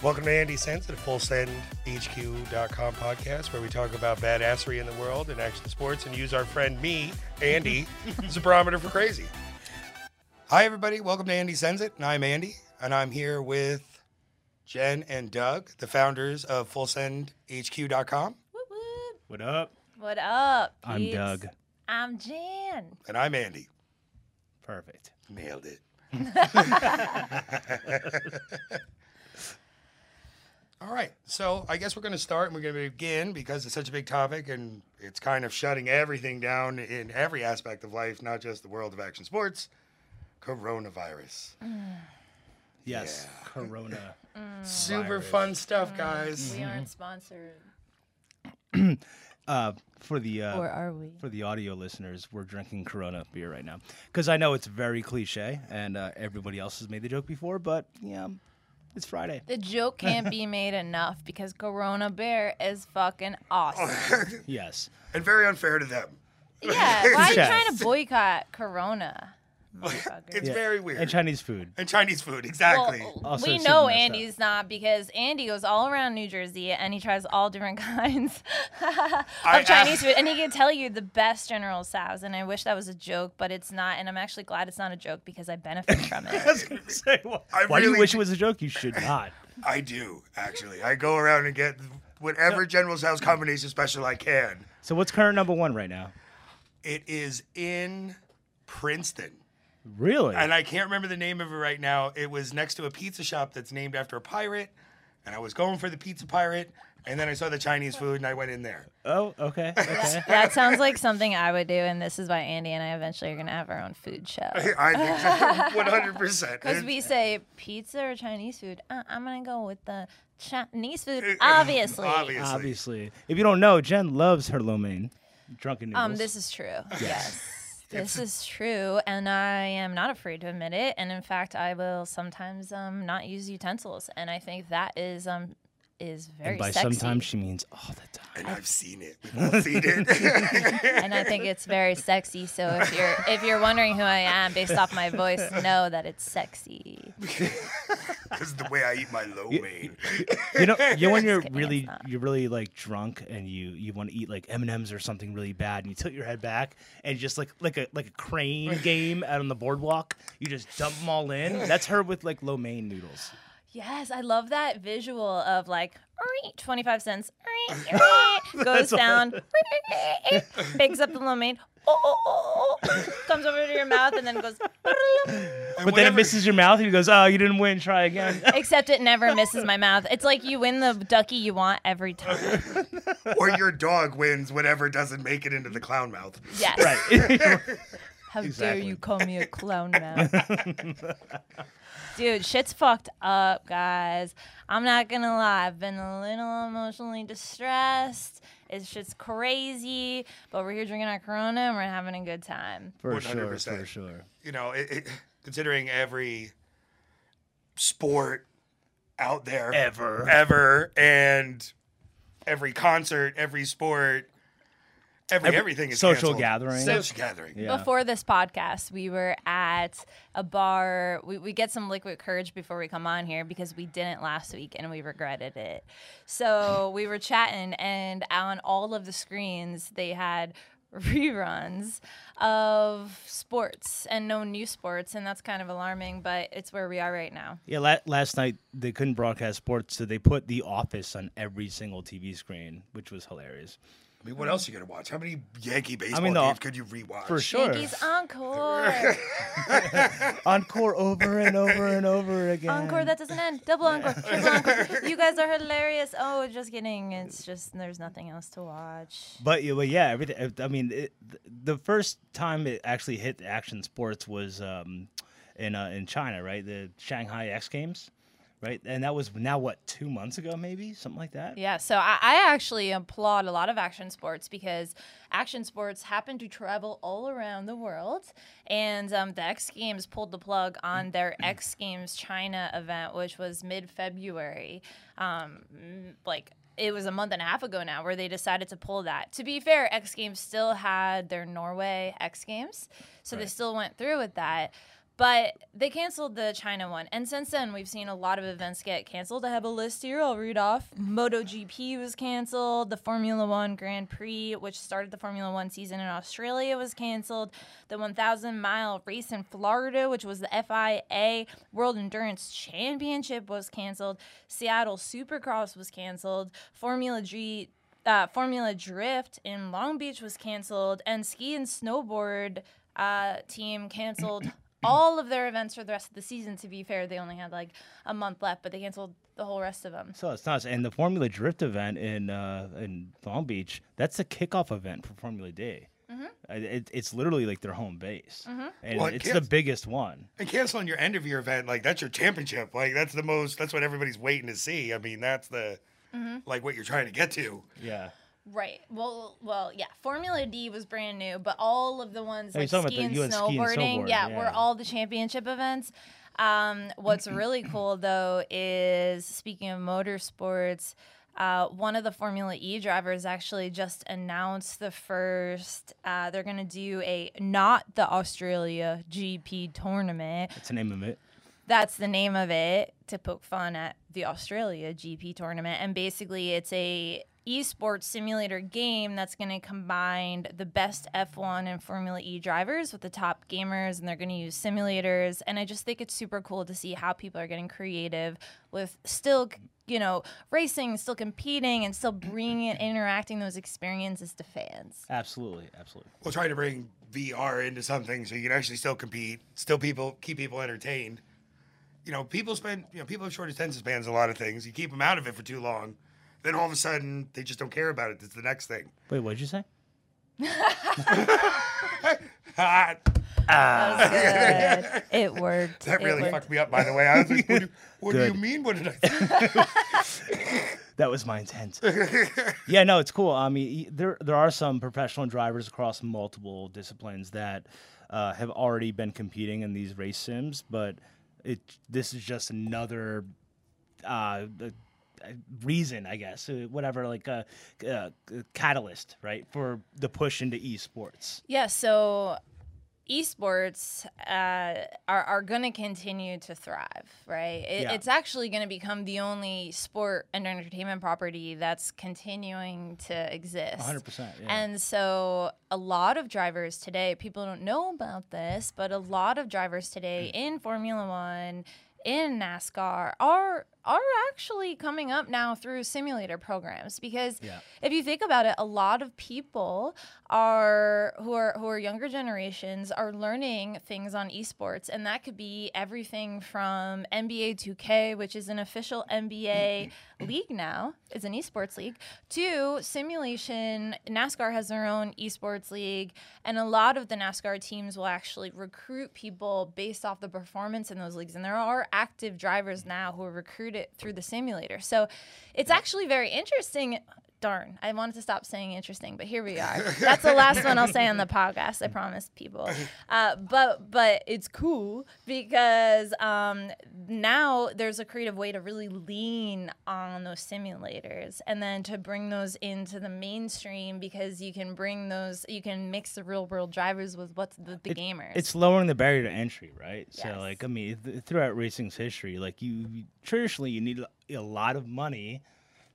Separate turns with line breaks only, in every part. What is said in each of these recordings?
Welcome to Andy Sense, the FullSendHQ.com podcast, where we talk about badassery in the world and action sports and use our friend me, Andy, as a barometer for crazy. Hi, everybody. Welcome to Andy Sends It, and I'm Andy, and I'm here with Jen and Doug, the founders of FullSendHQ.com,
Whoop, whoop.
What up?
What up?
I'm
peeps?
Doug.
I'm Jen.
and I'm Andy.
Perfect.
Nailed it. All right. So I guess we're going to start and we're going to begin because it's such a big topic and it's kind of shutting everything down in every aspect of life, not just the world of action sports. Coronavirus.
Yes.
Yeah.
Corona.
Super
Virus.
fun stuff, guys.
We aren't sponsored.
Uh, for the uh,
or are we?
for the audio listeners, we're drinking Corona beer right now because I know it's very cliche and uh, everybody else has made the joke before, but yeah, it's Friday.
The joke can't be made enough because Corona Bear is fucking awesome.
Yes.
and very unfair to them.
yeah, why are you
Yes.
trying to boycott Corona? Motherfucker?
It's
Yeah.
very weird.
And Chinese food.
And Chinese food, exactly.
Well,
Also
we
super
know
messed up.
Andy's not because Andy goes all around New Jersey and he tries all different kinds of
I-
Chinese food, and he can tell you the best General Tso's. And I wish that was a joke, but it's not. And I'm actually glad it's not a joke because I benefit from it.
Say, why
I
why do
really
you wish
do-
it was a joke? You should not.
I do, actually. I go around and get whatever General Tso's combination special I can.
So what's current number one right now?
It is in Princeton.
Really?
And I can't remember the name of it right now. It was next to a pizza shop that's named after a pirate. And I was going for the pizza pirate. And then I saw the Chinese food and I went in there.
oh, okay. Okay.
That sounds like something I would do, and this is why Andy and I eventually are gonna have our own food show.
I think 100%.
Because we say pizza or Chinese food. Uh, I'm gonna go with the Chinese food, obviously.
Obviously.
Obviously. If you don't know, Jen loves her lo mein. Drunken noodles.
Um, this is true. Yes. This is true, and I am not afraid to admit it. And in fact, I will sometimes um, not use utensils, and I think that is um is very
and by
sexy.
sometimes she means all the time.
And I've seen it. We've seen it.
and I think it's very sexy. So if you're if you're wondering who I am based off my voice, know that it's sexy.
Because the way I eat my lo mein.
you know, you know when you're really you're really like drunk and you you want to eat like M and M's or something really bad, and you tilt your head back and just like like a like a crane game out on the boardwalk, you just dump them all in. That's her with like lo mein noodles.
Yes, I love that visual of like 25 cents goes down, picks up the lo mein, oh, oh, oh, oh, comes over to your mouth, and then goes.
But then it misses your mouth, and he goes, "Oh, you didn't win. Try again."
Except it never misses my mouth. It's like you win the ducky you want every time.
Or your dog wins whatever doesn't make it into the clown mouth.
Yes.
right.
How dare you call me a clown mouth? Dude, shit's fucked up, guys. I'm not gonna lie. I've been a little emotionally distressed. It's just crazy. But we're here drinking our Corona and we're having a good time.
for sure,
100%.
for sure.
You know, it, it, considering every sport out there
Ever.
ever, and every concert, every sport, every,
Every
everything is
social
canceled.
gathering.
Social gathering.
Yeah.
Before this podcast, we were at a bar. We, we get some liquid courage before we come on here because we didn't last week and we regretted it. So we were chatting, and on all of the screens, they had reruns of sports and no new sports. And that's kind of alarming, but it's where we are right now.
Yeah, la- last night they couldn't broadcast sports, so they put The Office on every single TV screen, which was hilarious.
I mean, what else are you gonna watch? How many Yankee baseball
mean, the-
games could you rewatch?
For sure.
Yankees Encore.
Encore over and over and over again.
Encore that doesn't end. Double encore. Triple encore. You guys are hilarious. Oh, just kidding. It's just there's nothing else to watch.
But, yeah, but yeah, everything. I mean, it, the first time it actually hit action sports was um, in uh, in China, right? The Shanghai X Games, right? And that was now what two months ago, maybe something like that.
Yeah, so I, I actually applaud a lot of action sports because action sports happen to travel all around the world. And um, the X Games pulled the plug on their X Games China event, which was mid February. Um, mm, like, it was a month and a half ago now where they decided to pull that. To be fair, X Games still had their Norway X Games, so they still went through with that. But they canceled the China one. And since then, we've seen a lot of events get canceled. I have a list here. I'll read off. MotoGP was canceled. The Formula One Grand Prix, which started the Formula One season in Australia, was canceled. The 1,000 mile race in Florida, which was the FIA World Endurance Championship, was canceled. Seattle Supercross was canceled. Formula G. Uh, Formula Drift in Long Beach was canceled, and ski and snowboard uh, team canceled all of their events for the rest of the season. To be fair, they only had like a month left, but they canceled the whole rest of them.
So it's nuts. And the Formula Drift event in uh, in Long Beach, that's the kickoff event for Formula D.
Mm-hmm.
It, it's literally like their home base, and
Well, it
it's the biggest one.
And canceling your end of your event, like that's your championship. Like that's the most. That's what everybody's waiting to see. I mean, that's the like what you're trying to get to.
Yeah.
Right. Well, well, yeah. Formula D was brand new, but all of the ones
Oh,
like ski and,
the US ski and
snowboarding, yeah,
yeah.
were all the championship events. Um, what's really cool though is speaking of motorsports, uh, one of the Formula E drivers actually just announced the first. Uh, they're gonna do a not the Australia GP tournament.
That's the name of it.
That's the name of it to poke fun at the Australia GP tournament. And basically, it's a esports simulator game that's going to combine the best F1 and Formula E drivers with the top gamers, and they're going to use simulators. And I just think it's super cool to see how people are getting creative with still, you know, racing, still competing, and still bringing and interacting those experiences to fans.
Absolutely, absolutely.
We'll try to bring VR into something so you can actually still compete, still people keep people entertained. You know, people spend you know people have short attention spans. A lot of things you keep them out of it for too long, then all of a sudden they just don't care about it. It's the next thing.
Wait, what did you say?
Ah,
That was good. it worked.
that
It
really
worked.
fucked me up. By the way, I was like, "What, do, what do you
Good.
mean? What did I?" Say?
That was my intent. yeah, no, it's cool. I mean, y- there there are some professional drivers across multiple disciplines that uh, have already been competing in these race sims, but it this is just another uh, uh, reason, I guess, uh, whatever, like a, uh catalyst, right, for the push into esports.
Yeah, so esports uh, are, are going to continue to thrive, right? It,
Yeah.
It's actually going to become the only sport and entertainment property that's continuing to exist.
100%. Yeah.
And so, a lot of drivers today, people don't know about this, but a lot of drivers today in Formula One, in NASCAR, are are actually coming up now through simulator programs because
Yeah.
if you think about it, a lot of people are who are who are younger generations are learning things on esports, and that could be everything from NBA 2K, which is an official NBA league now, is an esports league, to simulation. NASCAR has their own esports league, and a lot of the NASCAR teams will actually recruit people based off the performance in those leagues, and there are active drivers now who are recruited through the simulator. So it's actually very interesting. Darn, I wanted to stop saying interesting, but here we are. That's the last one I'll say on the podcast. I promise people. Uh, but but it's cool because um, now there's a creative way to really lean on those simulators and then to bring those into the mainstream because you can bring those, you can mix the real world drivers with what's the, the gamers.
it's lowering the barrier to entry, right?
Yes.
So, like, I mean, th- throughout racing's history, like you, you traditionally you need a- a lot of money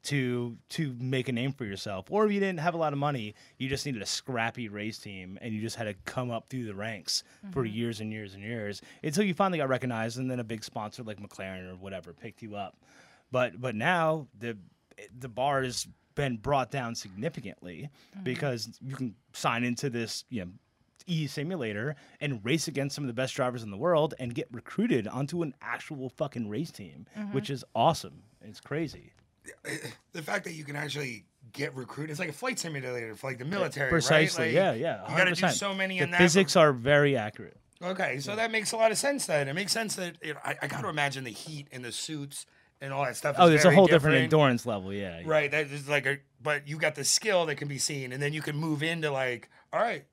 to to make a name for yourself, or if you didn't have a lot of money, you just needed a scrappy race team, and you just had to come up through the ranks for
Mm-hmm.
years and years and years until you finally got recognized, and then a big sponsor like McLaren or whatever picked you up. But but now the the bar has been brought down significantly
Mm-hmm.
because you can sign into this you know e simulator and race against some of the best drivers in the world and get recruited onto an actual fucking race team,
Mm-hmm.
which is awesome. It's crazy.
The fact that you can actually get recruited, it's like a flight simulator for like the military,
Precisely.
right?
yeah,
Like,
yeah.
You got to do so many
The
in that.
physics are very accurate.
Okay, so that makes a lot of sense then. It makes sense that you know, I, I got to imagine the heat and the suits and all that stuff.
Oh,
is
there's a whole different endurance level. Yeah. yeah.
Right, that is like a, but you got the skill that can be seen, and then you can move into like, all right,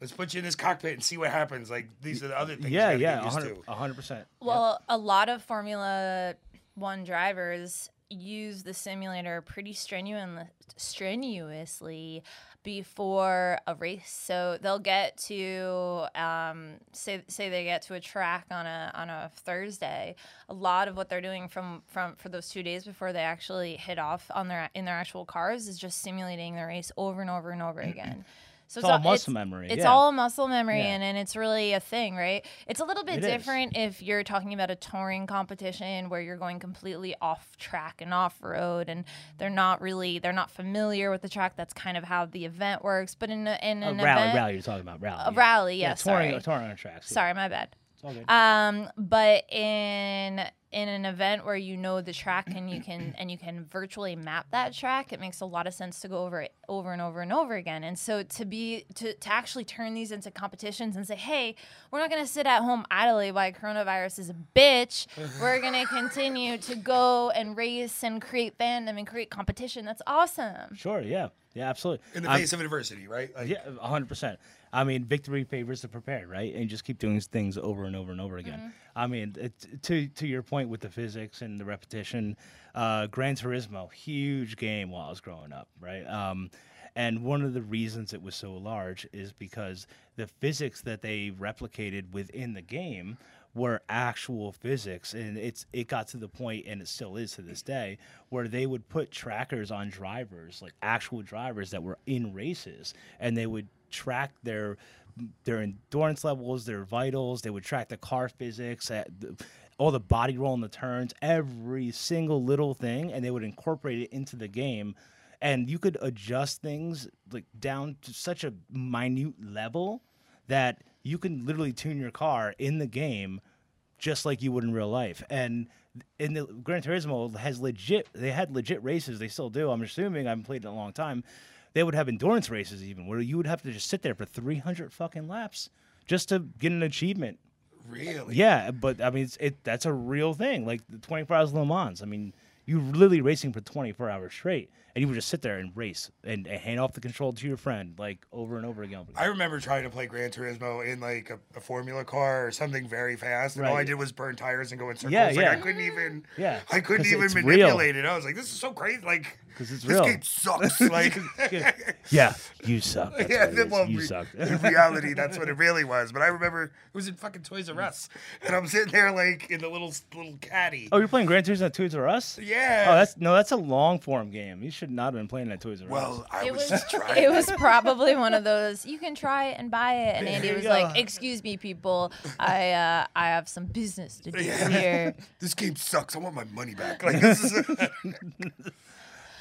let's put you in this cockpit and see what happens. Like these are the other things.
Yeah,
you
yeah,
gotta get used
100 100%.
Well, a lot of Formula One drivers use the simulator pretty strenu- strenuously before a race. So they'll get to um, say say they get to a track on a on a Thursday. A lot of what they're doing from from for those two days before they actually hit off on their in their actual cars is just simulating the race over and over and over again. So
It's all muscle memory,
It's
yeah.
all muscle memory,
Yeah.
and, and it's really a thing, right? It's a little bit
It is.
different if you're talking about a touring competition where you're going completely off track and off road, and they're not really they're not familiar with the track. That's kind of how the event works. But in a, in
A
an
rally,
event,
rally. You're talking about rally.
a
yeah.
rally, yeah,
touring,
sorry.
touring on tracks.
sorry, my bad.
It's all good.
Um, but in in an event where you know the track and you can and you can virtually map that track, it makes a lot of sense to go over it over and over and over again. And so to be to, to actually turn these into competitions and say, hey, we're not gonna sit at home idly while coronavirus is a bitch. We're gonna continue to go and race and create fandom and create competition. That's awesome.
Sure. Yeah. Yeah. Absolutely.
In the
I'm-
face of adversity, right? Like,
Yeah, hundred percent. I mean, victory favors the prepared, right? And just keep doing things over and over and over again.
Mm-hmm.
I mean, it, to to your point with the physics and the repetition, uh, Gran Turismo, huge game while I was growing up, right? Um, and one of the reasons it was so large is because the physics that they replicated within the game were actual physics and it's it got to the point and it still is to this day where they would put trackers on drivers like actual drivers that were in races and they would track their their endurance levels their vitals they would track the car physics uh, all the body roll in the turns every single little thing and they would incorporate it into the game and you could adjust things like down to such a minute level that you can literally tune your car in the game just like you would in real life. And in the Gran Turismo has legit they had legit races, they still do. I'm assuming I haven't played in a long time. They would have endurance races even where you would have to just sit there for 300 fucking laps just to get an achievement.
really?
Yeah, but I mean it's, it that's a real thing. Like the 24 hours of Le Mans. I mean, you're literally racing for 24 hours straight and you would just sit there and race and, and hand off the control to your friend like over and over again.
I remember trying to play Gran Turismo in like a, a Formula car or something very fast, and all I did was burn tires and go in circles.
Yeah,
like
yeah.
I couldn't even,
Yeah,
I couldn't even
it's real.
manipulate it. I was like, this is so crazy. Like,
'Cause it's
this
real.
game sucks. Like,
Yeah, you suck. That's
yeah, well,
you
re-
suck.
in reality, that's what it really was. But I remember it was in fucking Toys R Us, and I'm sitting there like in the little little caddy.
oh, you're playing Gran Turismo at Toys R Us?
Yeah.
Oh, that's no, that's a long form game. You should not have been playing at Toys R Us.
well, I
It
was,
was
trying.
it was probably one of those you can try it and buy it, and Andy
There
was
you
like, "Excuse me, people, I uh, I have some business to do
Yeah.
here."
this game sucks. I want my money back. Like, this is.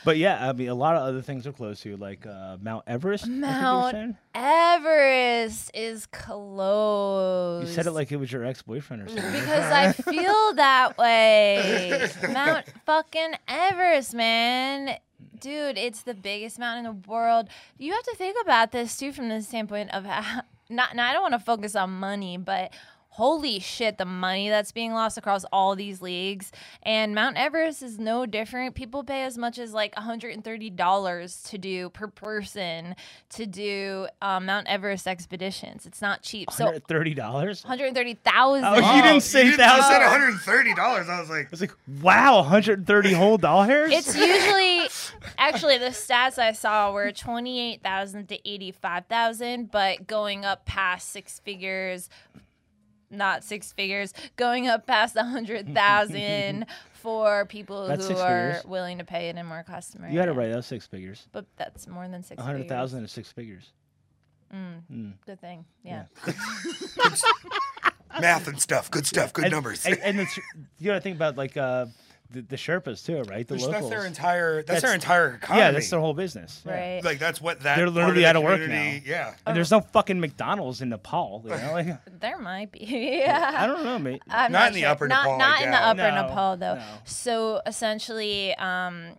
but yeah, I mean, a lot of other things are close to, you, like uh, Mount Everest. I think you were
Mount? Everest is close.
You said it like it was your ex boyfriend or something.
because I feel that way. Mount fucking Everest, man. Dude, it's the biggest mountain in the world. You have to think about this too from the standpoint of how, not. Now, I don't want to focus on money, but holy shit, the money that's being lost across all these leagues. And Mount Everest is no different. People pay as much as like $130 to do per person to do um, Mount Everest expeditions. It's not cheap. So
Hundred thirty dollars.
130,000.
Oh, you didn't say
you, didn't- you said
thousand.
$130. I was like,
I was like, wow, 130 whole dollars.
It's usually actually the stats I saw were 28,000 to 85,000, but going up past six figures not six figures, going up past a hundred thousand for people
That's
who
six
are
figures.
willing to pay it in more customers.
you had it right. That was six figures.
But that's more than six
A hundred
figures.
thousand is six figures.
Good thing. Yeah.
math and stuff. Good stuff. Good
and,
numbers.
And, and it's, you got to think about like uh, the, the Sherpas too, right? The
Which
locals.
that's their entire. That's,
That's-
their entire economy.
yeah, that's their whole business. Yeah.
Right.
Like that's what that.
They're
part
literally
the
out of work now.
Yeah.
And there's no fucking McDonald's in Nepal. You know? like,
There might be. yeah.
I don't know, mate.
I'm
Not in the upper
not,
Nepal, I
Not in the upper
No,
Nepal though.
no.
So essentially, um,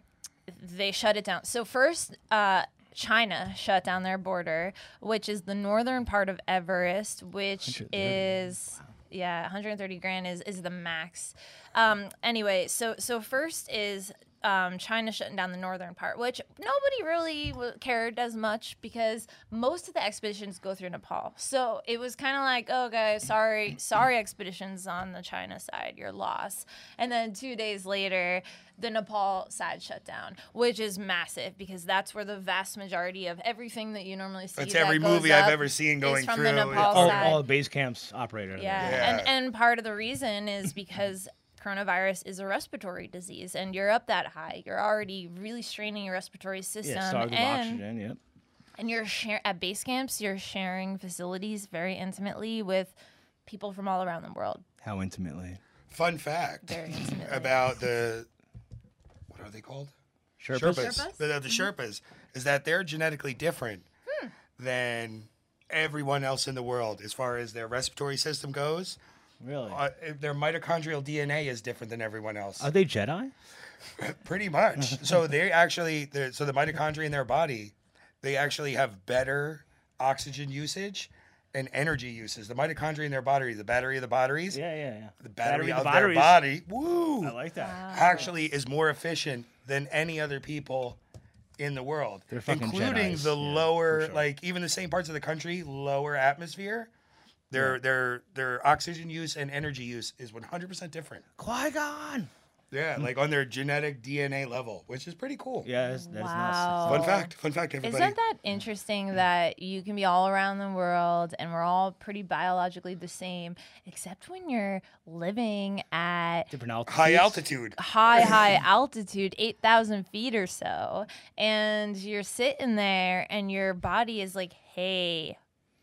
they shut it down. So first, uh, China shut down their border, which is the northern part of Everest, which
130.
is yeah, 130 grand is is the max. Um, anyway, so so first is um, China shutting down the northern part, which nobody really w- cared as much because most of the expeditions go through Nepal. So it was kind of like, oh, guys, sorry, sorry, expeditions on the China side, you're lost. And then two days later, the Nepal side shut down, which is massive because that's where the vast majority of everything that you normally see.
That's
that
every movie I've ever seen going
from
through.
the
Yeah.
Nepal
all,
side.
all the base camps operated.
Yeah.
Yeah.
And and part of the reason is because coronavirus is a respiratory disease and you're up that high. You're already really straining your respiratory system
Yeah,
and
oxygen. Yep.
and you're share at base camps, you're sharing facilities very intimately with people from all around the world.
How intimately?
Fun fact
Very intimately.
about the what are they called?
Sherpas?
Sherpas?
The, the Sherpas is that they're genetically different
Hmm.
than everyone else in the world as far as their respiratory system goes.
Really?
Uh, their mitochondrial DNA is different than everyone else.
Are they Jedi?
Pretty much. so they actually, so the mitochondria in their body, they actually have better oxygen usage and energy uses. The mitochondria in their body, the battery of the batteries,
Yeah, yeah, yeah.
the battery,
of
of
the
their body, woo,
I like that.
actually is more efficient than any other people in the world,
They're fucking
including
Jedis,
the
yeah,
lower,
sure.
like even the same parts of the country, lower atmosphere. Their their their oxygen use and energy use is 100% different.
Qui Gon.
Yeah, hmm. like on their genetic DNA level, which is pretty cool.
Yeah, that's, that's
Wow.
Fun fact. Fun fact, everybody.
Isn't that interesting that you can be all around the world and we're all pretty biologically the same, except when you're living at
Different altitudes.
High altitude.
high, high altitude, 8,000 feet or so, and you're sitting there and your body is like, hey,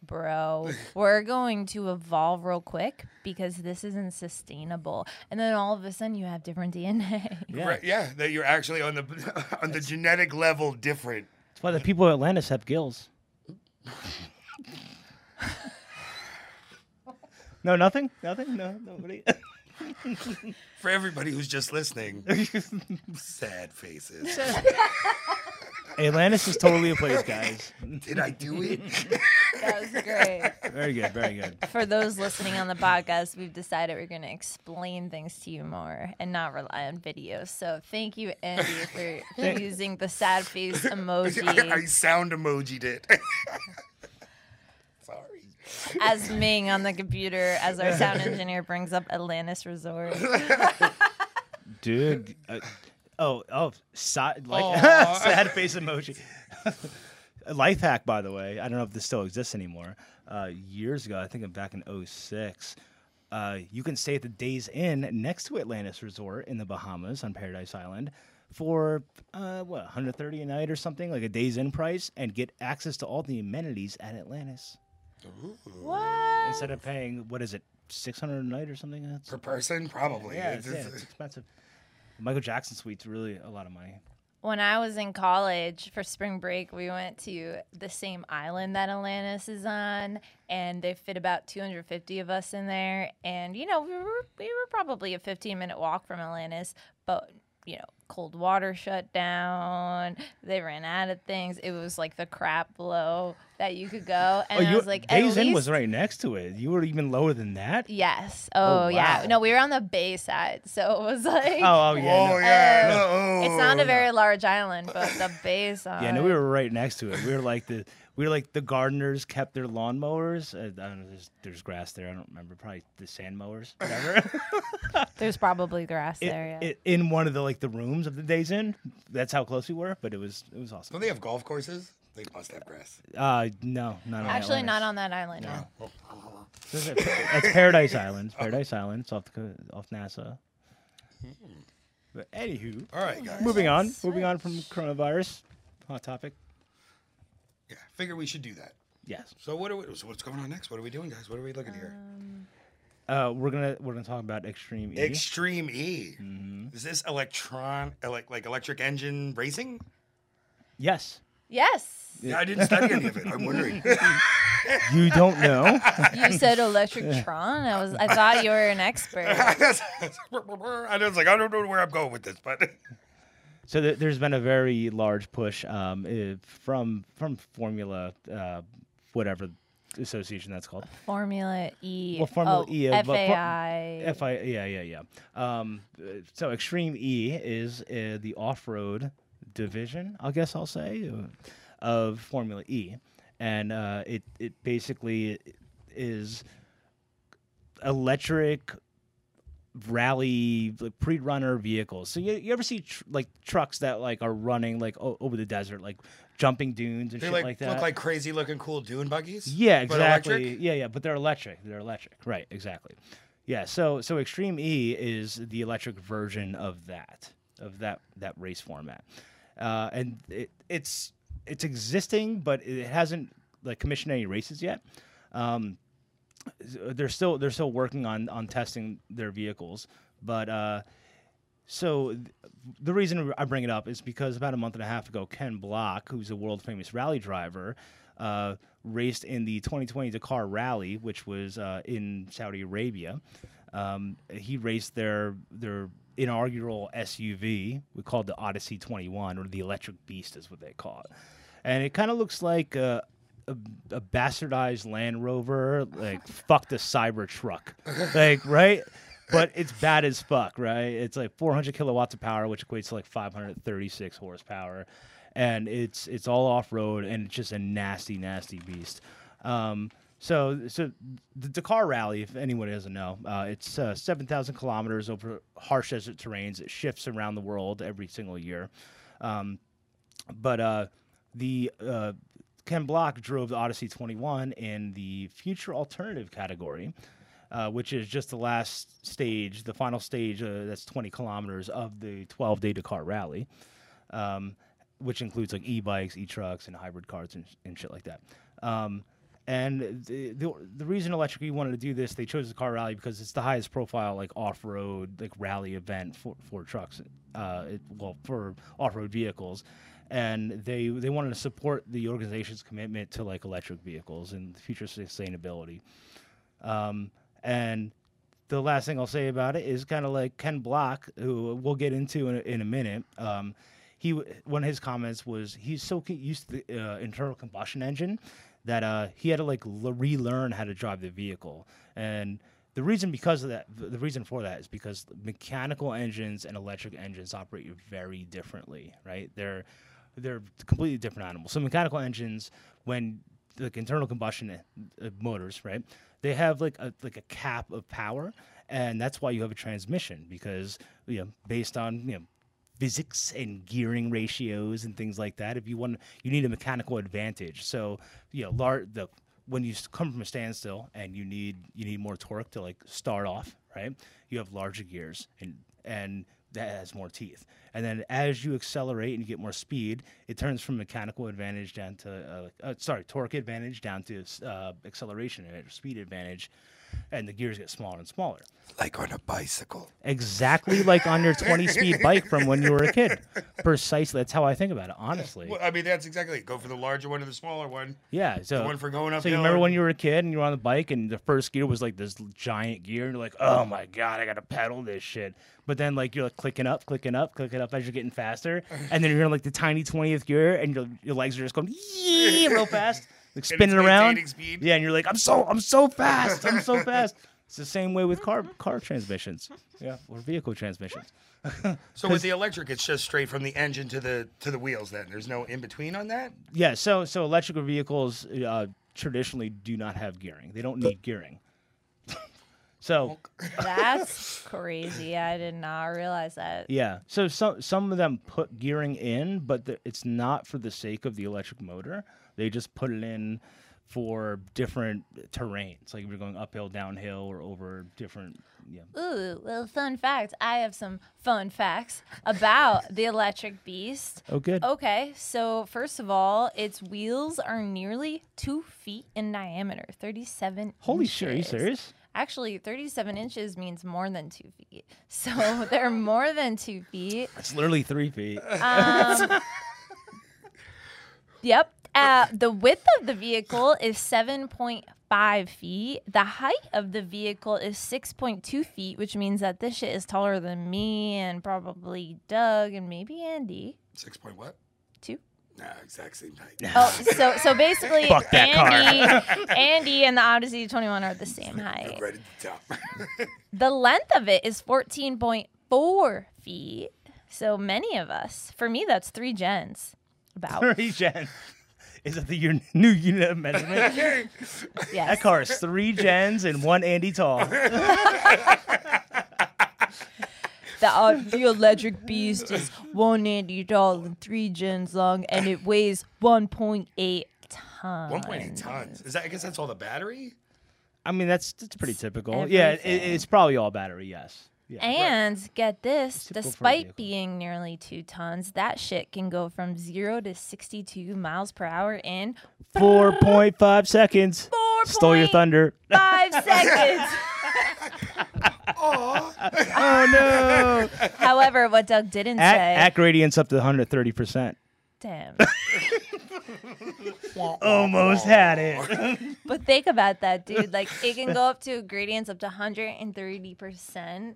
bro, we're going to evolve real quick because this isn't sustainable. And then all of a sudden you have different DNA.
Yeah.
Right, yeah, that you're actually on the on the genetic level different.
That's why the people of Atlantis have gills. no, nothing? Nothing? No, nobody?
For everybody who's just listening, sad faces.
Atlantis is totally a place, guys.
Did I do it?
that was great.
Very good, very good.
For those listening on the podcast, we've decided we're going to explain things to you more and not rely on videos. So thank you, Andy, for, for using the sad face emoji.
I, I sound emojied it. Sorry.
as Ming on the computer as our sound engineer brings up Atlantis Resort.
Dude. Uh, oh, oh, side, like sad face emoji. a life hack, by the way. I don't know if this still exists anymore. Uh, years ago, I think I'm back in 06, uh, you can stay at the Days Inn next to Atlantis Resort in the Bahamas on Paradise Island for uh, what 130 a night or something, like a Days Inn price, and get access to all the amenities at Atlantis
what?
instead of paying what is it 600 a night or something. That's
Per person, probably.
yeah,
It's-
it's, yeah,
it's-
it's expensive. Michael Jackson suite's really a lot of money.
When I was in college for spring break, we went to the same island that Atlantis is on, and they fit about 250 of us in there. And you know, we were we were probably a 15 minute walk from Atlantis, but you know, cold water shut down. They ran out of things. It was like the crap below that you could go, and I was like, at
Days Inn was right next to it. You were even lower than that.
Yes. Oh,
Oh,
yeah. No, we were on the bay side, so it was like.
Oh, oh yeah.
Oh,
no.
yeah.
Uh,
oh,
It's not a very large island, but the bay side.
Yeah, no, we were right next to it. We were like the we were like the gardeners kept their lawnmowers. Uh, I don't know. There's, there's grass there. I don't remember. Probably the sand mowers. Whatever.
There's probably grass
it,
there. Yeah.
it, in one of the like the rooms of the Days Inn. That's how close we were. But it was it was awesome.
Don't they have golf courses? They must have grass.
Uh, no, not on
Actually, not on that island. No.
This is- That's Paradise Island. It's Paradise Island. It's off the off Nassau. But anywho,
All right, guys.
moving on. Moving on from coronavirus. Hot topic.
Yeah, figure we should do that.
Yes.
So what are we, so what's going on next? What are we doing, guys? What are we looking here?
Uh, we're gonna we're gonna talk about extreme E.
Extreme E.
Mm-hmm.
Is this electron, elec like electric engine racing?
yes.
Yes.
Yeah, I didn't study any of it. I'm wondering.
You don't know.
You said electric tron. I was. I thought you were an expert.
I was like, I don't know where I'm going with this, but
so th- there's been a very large push um, eh, from from Formula, uh, whatever association that's called.
Formula E.
Well, Formula
oh,
E, uh, but for- FI, yeah, yeah, yeah. Um, so Extreme E is uh, the off-road division, I guess I'll say, uh, of Formula E, and uh, it it basically is electric rally like, pre-runner vehicles. So you, you ever see tr- like trucks that like are running like o- over the desert, like jumping dunes and
They
shit
like,
like that?
look like crazy looking cool dune buggies.
Yeah, exactly. Yeah, yeah, but they're electric. They're electric. Right, exactly. Yeah, so so Extreme E is the electric version of that of that that race format, uh, and it, it's it's existing, but it hasn't like commissioned any races yet. Um, they're still they're still working on on testing their vehicles, but uh, so th- the reason I bring it up is because about a month and a half ago, Ken Block, who's a world famous rally driver, uh, raced in the 2020 Dakar Rally, which was uh, in Saudi Arabia. Um, he raced their their inaugural SUV. We called the Odyssey 21 or the Electric Beast, is what they call it, and it kind of looks like. a, a, a bastardized Land Rover, like fuck the Cybertruck, like right but it's bad as fuck, right? It's like 400 kilowatts of power, which equates to like 536 horsepower, and it's it's all off road, and it's just a nasty, nasty beast. Um, so, so the Dakar Rally, if anyone doesn't know, uh, it's uh, 7,000 kilometers over harsh desert terrains. It shifts around the world every single year. Um, but uh, the uh, Ken Block drove the Odyssey 21 in the future alternative category, uh, which is just the last stage, the final stage uh, that's 20 kilometers of the 12 day Dakar Rally, um, which includes like e bikes, e trucks, and hybrid cars and, and shit like that. Um, and the, the the reason Electric E wanted to do this, they chose Dakar rally because it's the highest profile like off road like rally event for, for trucks, uh, it, well for off road vehicles, and they they wanted to support the organization's commitment to like electric vehicles and future sustainability. Um, and the last thing I'll say about it is kind of like Ken Block, who we'll get into in a, in a minute. Um, he one of his comments was he's so used to the uh, internal combustion engine that uh, he had to like relearn how to drive the vehicle. And the reason because of that, the reason for that is because mechanical engines and electric engines operate very differently, right? They're they're completely different animals. So mechanical engines, when like internal combustion uh, motors, right? They have like a like a cap of power, and that's why you have a transmission because you know based on you know physics and gearing ratios and things like that. If you want, you need a mechanical advantage. So you know, lar- the when you come from a standstill and you need you need more torque to like start off, right? You have larger gears and and that has more teeth. And then as you accelerate and you get more speed, it turns from mechanical advantage down to uh, uh, sorry torque advantage down to uh, acceleration and speed advantage, and the gears get smaller and smaller
Like on a bicycle.
exactly like on your 20 speed bike from when you were a kid. Precisely. That's how I think about it, honestly.
Well, I mean, that's exactly it. Go for the larger one or the smaller one.
Yeah. So,
The one for going up.
so you remember when you were a kid and you were on the bike and the first gear was like this giant gear and you're like, oh my God, I got to pedal this shit. But then like you're like clicking up, clicking up, clicking up as you're getting faster. And then you're in like the tiny 20th gear and your, your legs are just going yee real fast, like spinning around.
speed.
Yeah. And you're like, I'm so, I'm so fast. I'm so fast. It's the same way with car car transmissions. Yeah. Or vehicle transmissions.
So with the electric, it's just straight from the engine to the to the wheels. Then there's no in between on that.
Yeah, so so electrical vehicles uh, traditionally do not have gearing. They don't need gearing. so
That's crazy. I did not realize that.
yeah, so some some of them put gearing in, but the, it's not for the sake of the electric motor. They just put it in for different terrains, like if you're going uphill, downhill, or over different. Yeah.
Ooh, well, fun fact. I have some fun facts about the Electric Beast.
Oh, good.
Okay, so first of all, its wheels are nearly two feet in diameter, 37
Holy
inches.
shit! Are you serious?
Actually, 37 inches means more than two feet. So they're more than two feet.
It's literally three feet.
Um, yep. Uh, the width of the vehicle is 7.5 feet. The height of the vehicle is 6.2 feet, which means that this shit is taller than me and probably Doug and maybe Andy.
Six point what?
Two.
Nah, exact same height.
Oh, so so basically,
Fuck that car.
Andy, Andy and the Odyssey 21 are the same height.
Right at the top.
The length of it is 14.4 feet. So many of us. For me, that's three gens. About
Three gen. Is that the your new unit of measurement?
yes.
that car is three gens and one Andy tall.
The, uh, the electric beast is one Andy tall and three gens long, and it weighs 1.8 tons.
1.8 tons. Is that? I guess that's all the battery.
I mean, that's that's pretty typical. Yeah, it,
everything.
it's probably all battery. Yes. Yeah.
And get this,
Typical for a
despite being nearly two tons, that shit can go from zero to 62 miles per hour in
Four point five seconds. Stole your thunder.
Five seconds.
Oh no!
However, what Doug didn't
at,
say,
at gradients up to 130 percent.
damn.
Almost had it.
But think about that, dude. Like it can go up to gradients up to 130%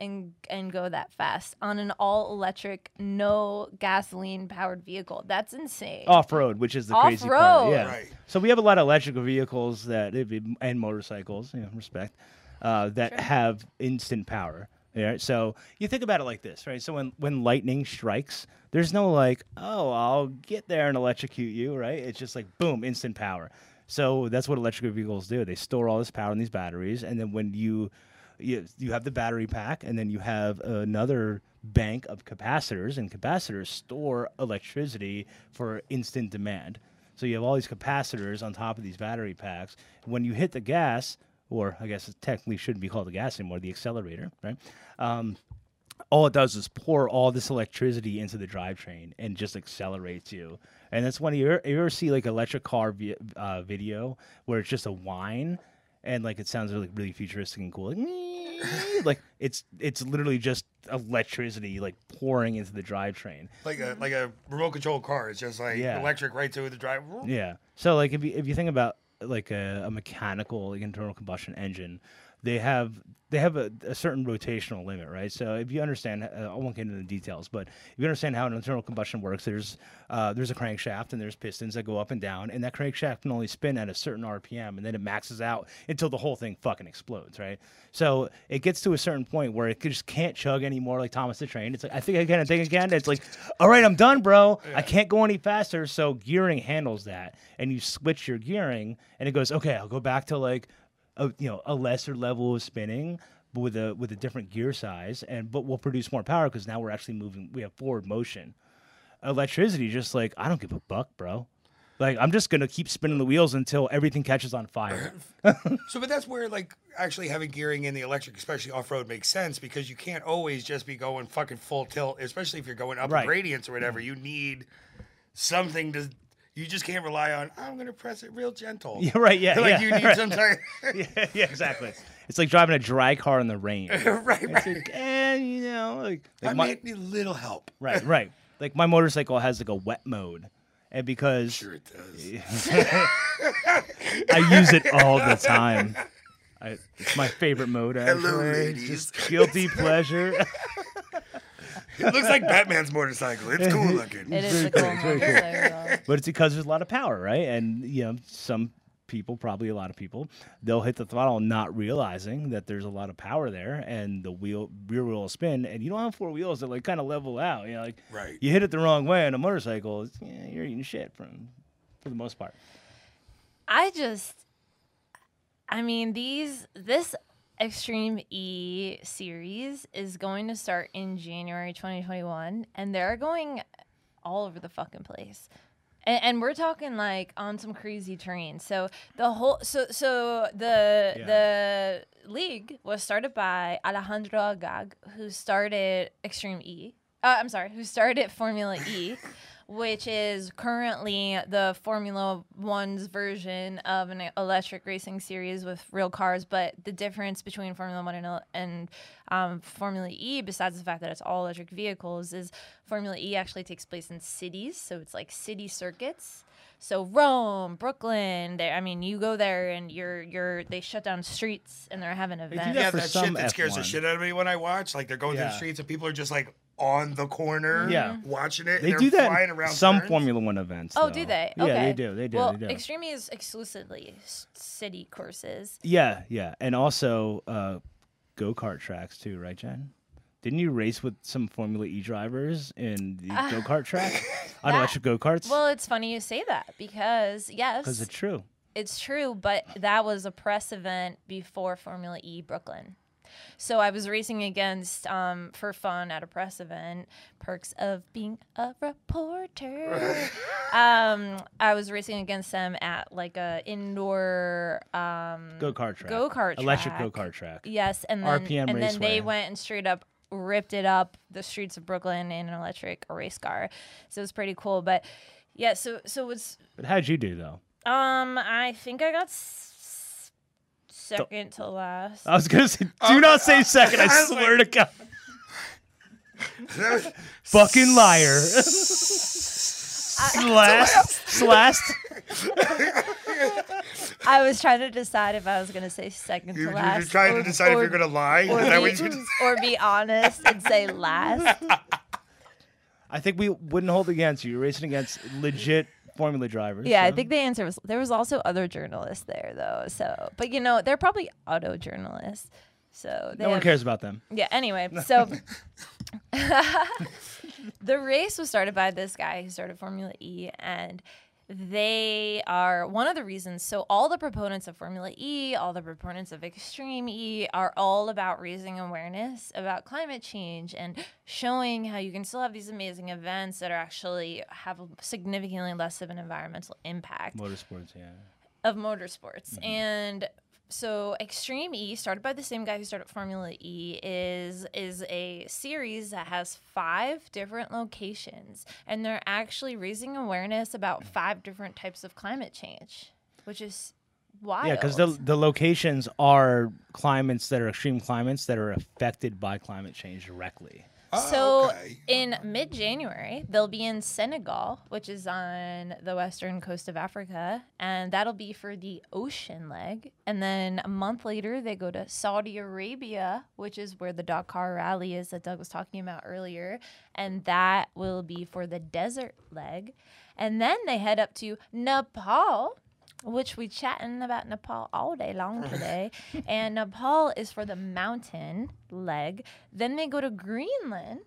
and and go that fast on an all electric, no gasoline powered vehicle. That's insane.
Off road, which is the crazy part.
Off-road.
Yeah.
Right.
So we have a lot of electric vehicles that and motorcycles, you know, respect, uh, that have instant power. Yeah. So you think about it like this, right? So when when lightning strikes, there's no like, oh, I'll get there and electrocute you, right? It's just like boom, instant power. So that's what electric vehicles do. They store all this power in these batteries, and then when you you, you have the battery pack, and then you have another bank of capacitors, and capacitors store electricity for instant demand. So you have all these capacitors on top of these battery packs. When you hit the gas, or I guess it technically shouldn't be called the gas anymore, the accelerator, right? Um, all it does is pour all this electricity into the drivetrain and just accelerates you. And that's when you ever, you ever see like electric car vi- uh, video where it's just a whine and like it sounds really really futuristic and cool. Like, like it's it's literally just electricity like pouring into the drivetrain.
Like a like a remote control car. It's just like
Yeah.
electric right to the drive.
Yeah. So like if you if you think about like a, a mechanical like internal combustion engine, they have they have a, a certain rotational limit, right? So if you understand, uh, I won't get into the details, but if you understand how an internal combustion works, there's uh, there's a crankshaft and there's pistons that go up and down, and that crankshaft can only spin at a certain RPM, and then it maxes out until the whole thing fucking explodes, right? So it gets to a certain point where it just can't chug anymore, like Thomas the Train. It's like I think again, I think again. It's like, all right, I'm done, bro. I can't go any faster. So gearing handles that, and you switch your gearing, and it goes, okay, I'll go back to like a you know a lesser level of spinning but with a with a different gear size and but we'll produce more power because now we're actually moving we have forward motion electricity just like i don't give a buck bro like i'm just gonna keep spinning the wheels until everything catches on fire
So, but that's where like actually having gearing in the electric, especially off road, makes sense because you can't always just be going fucking full tilt, especially if you're going up
Right.
gradients or whatever. Mm-hmm. You need something to. You just can't rely on. I'm gonna press it real gentle.
yeah right yeah
like
yeah,
you need
right.
some type.
yeah, yeah exactly it's like driving a dry car in the rain
right, right.
Like, and you know like,
I
like my-
might need a little help.
right right like my motorcycle has like a wet mode and because
Sure, it does.
I use it all the time. I, it's my favorite mode. Actually.
Hello, ladies.
Just guilty pleasure.
It looks like Batman's motorcycle. It's cool looking.
It is a cool motorcycle.
but it's because there's a lot of power, right? And you know, some people, probably a lot of people, they'll hit the throttle not realizing that there's a lot of power there, and the wheel rear wheel will spin, and you don't have four wheels that like kind of level out. You know, like
Right.
you hit it the wrong way on a motorcycle, it's, yeah, you're eating shit from for the most part.
I just, I mean, these this Extreme E series is going to start in January 2021, and they're going all over the fucking place. And, and we're talking like on some crazy terrain. So the whole, so so the
Yeah.
the league was started by Alejandro Agag, who started Extreme E. Uh, I'm sorry, who started Formula E, which is currently the Formula One's version of an electric racing series with real cars. But the difference between Formula One and, and um, Formula E, besides the fact that it's all electric vehicles, is Formula E actually takes place in cities. So it's like city circuits. So Rome, Brooklyn, there. I mean, you go there and you're you're they shut down streets and they're having events.
that
Yeah,
for
that
some
shit that scares the
F1.
shit out of me when I watch. Like they're going through the streets and people are just like on the corner,
Yeah.
watching it.
They
and
do that
flying around
some
turns.
Formula One events.
Oh,
though.
do they?
Yeah, they do. They do.
Well,
they do.
Extreme E is exclusively city courses.
Yeah, yeah, and also uh, go kart tracks too, right, Jen? Didn't you race with some Formula E drivers in the go kart track on
that-
electric go karts?
Well, it's funny you say that because yes,
Because it's true.
it's true, but that was a press event before Formula E Brooklyn. So I was racing against um, for fun at a press event. Perks of being a reporter. um, I was racing against them at like a indoor um,
Go kart track.
go kart
Electric go kart track.
Yes, and then
RPM
and then they went and straight up ripped it up the streets of Brooklyn in an electric race car. So it was pretty cool. But yeah, so so it was
But how'd you do though?
um I think I got s- second to last.
I was gonna say, do oh not say second. I
I was
swear to God, fucking liar. Last, last.
I was trying to decide if I was gonna say second
You're,
to
you're
last.
trying
or,
to decide if you're gonna lie. Is
or be,
you
or be honest and say last.
I think we wouldn't hold against you. You're racing against legit Formula drivers.
Yeah, I think the answer was there was also other journalists there though. So, but you know, they're probably auto journalists. So they
no one
have-
cares about them.
Yeah. Anyway, so the race was started by this guy who started Formula E, and they are one of the reasons. So all the proponents of Formula E, all the proponents of Extreme E, are all about raising awareness about climate change and showing how you can still have these amazing events that are actually have significantly less of an environmental impact
Motorsports, yeah.
of motorsports. Mm-hmm. And so Extreme E, started by the same guy who started Formula E, is is a series that has five different locations, and they're actually raising awareness about five different types of climate change, which is wild.
Yeah, because the the locations are climates that are extreme climates that are affected by climate change directly.
Oh, so
okay.
in mid January, they'll be in Senegal, which is on the western coast of Africa, and that'll be for the ocean leg. And then a month later, they go to Saudi Arabia, which is where the Dakar rally is that Doug was talking about earlier, and that will be for the desert leg. And then they head up to Nepal, which we chatting about Nepal all day long today. and Nepal is for the mountain leg. Then they go to Greenland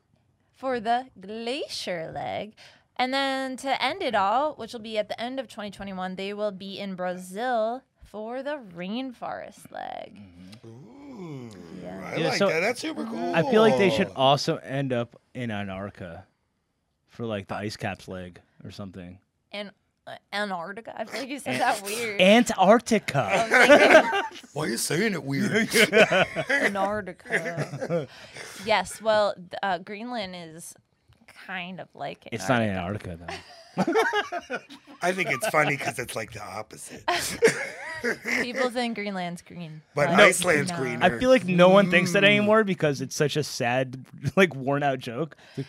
for the glacier leg. And then to end it all, which will be at the end of 2021, they will be in Brazil for the rainforest leg. Mm-hmm.
Ooh,
Yeah.
I
Yeah,
like
so-
that. That's super mm-hmm. cool.
I feel like they should also end up in Antarctica for like the ice caps leg or something.
And Antarctica. I feel like you said that weird.
Antarctica.
Why are you saying it weird?
Antarctica. yes. Well, uh, Greenland is kind of like
it's not
Antarctica.
Antarctica though.
I think it's funny because it's like the opposite.
People think Greenland's green,
But
it's
Iceland's
not.
green.
I feel like no one thinks that anymore because it's such a sad, like worn out joke. Like,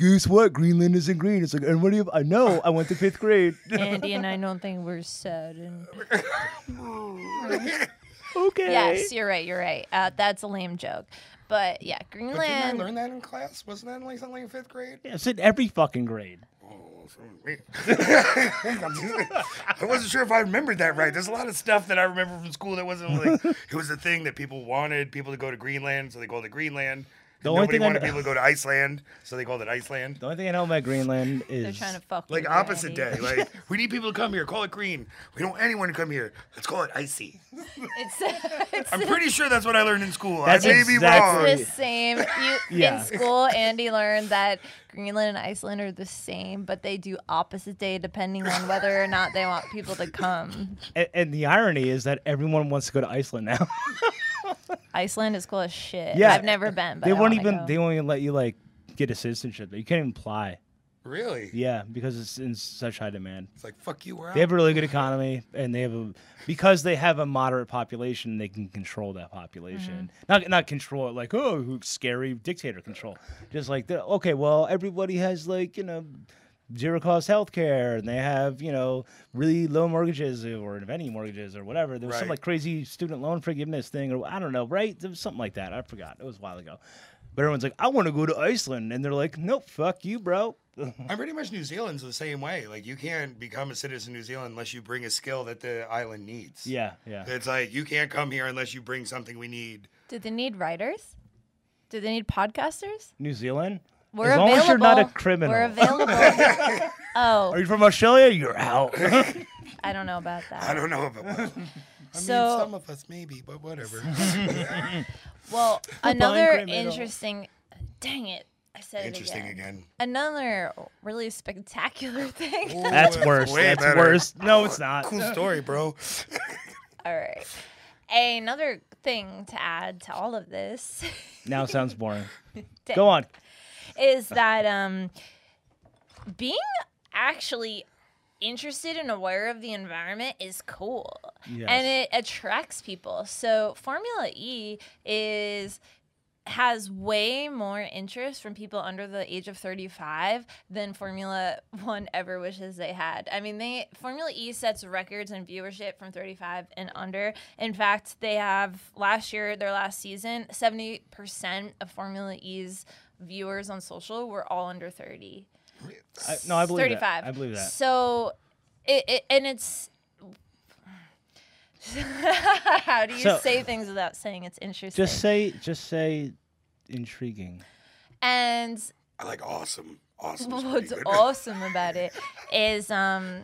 Guess what? Greenland isn't green. It's like, and what do you? I know. I went to fifth grade.
Andy and I don't think we're sad. And
okay.
yes, you're right. You're right. Uh, that's a lame joke. But yeah,
But didn't I
Greenland.
learn that in class? Wasn't that like something in fifth grade?
Yeah, it's in every fucking grade.
I wasn't sure if I remembered that right. There's a lot of stuff that I remember from school that wasn't like it was a thing that people wanted people to go to Greenland, so they go to Greenland.
The
And
only
Nobody
thing I
wanted
kn-
people to go to Iceland, so they called it Iceland.
The only thing I know about Greenland is
They're trying to fuck
Like
with you,
opposite
Andy.
day. Like we need people to come here. Call it green. We don't want anyone to come here. Let's call it icy.
It's, uh, it's
I'm pretty sure that's what I learned in school.
That's
I may be
exactly-
wrong.
the same. You,
Yeah.
In school, Andy learned that Greenland and Iceland are the same, but they do opposite day depending on whether or not they want people to come.
and, and the irony is that everyone wants to go to Iceland now.
Iceland is cool as shit.
Yeah.
I've never been, but
they
I
won't even
go.
they won't even let you like get a citizenship. You can't even apply.
Really?
Yeah, because it's in such high demand.
It's like fuck you. We're out.
They have a really good economy, and they have a because they have a moderate population. They can control that population. Mm-hmm. Not not control it like oh scary dictator control. Just like okay, well everybody has like you know zero cost health care, and they have you know really low mortgages or if any mortgages or whatever. There was some like crazy student loan forgiveness thing or I don't know, right? There was something like that. I forgot. It was a while ago. But everyone's like, I want to go to Iceland, and they're like, Nope, fuck you, bro.
I'm pretty much New Zealand's the same way. Like you can't become a citizen of New Zealand unless you bring a skill that the island needs.
yeah, yeah.
It's like you can't come here unless you bring something we need.
Do they need writers? Do they need podcasters?
New Zealand.
We're
as long
available.
as you're not a criminal.
We're available. oh,
Are you from Australia? You're out.
I don't know about that.
I don't know about that. I
So-
mean, some of us maybe, but whatever.
Well,
Fine
another interesting. Dang it! I said
Interesting
it again.
again.
Another really spectacular thing.
Ooh,
That's worse.
way
That's
better.
worse. No, it's not.
Cool story, bro.
All right. Another thing to add to all of this
Now sounds boring. Go on.
Is that um, being actually interested and aware of the environment is cool
Yes.
and it attracts people so formula e is has way more interest from people under the age of 35 than Formula 1 ever wishes they had. I mean, they Formula E sets records in viewership from 35 and under. In fact, they have last year, their last season, 70% of Formula E's viewers on social were all under 30.
I, no, I believe
35.
that. I believe that.
So, it, it and it's. How do you
So-
say things without saying it's interesting?
Just say, just say, intriguing.
and
I like awesome. Awesome.
what's awesome about it is um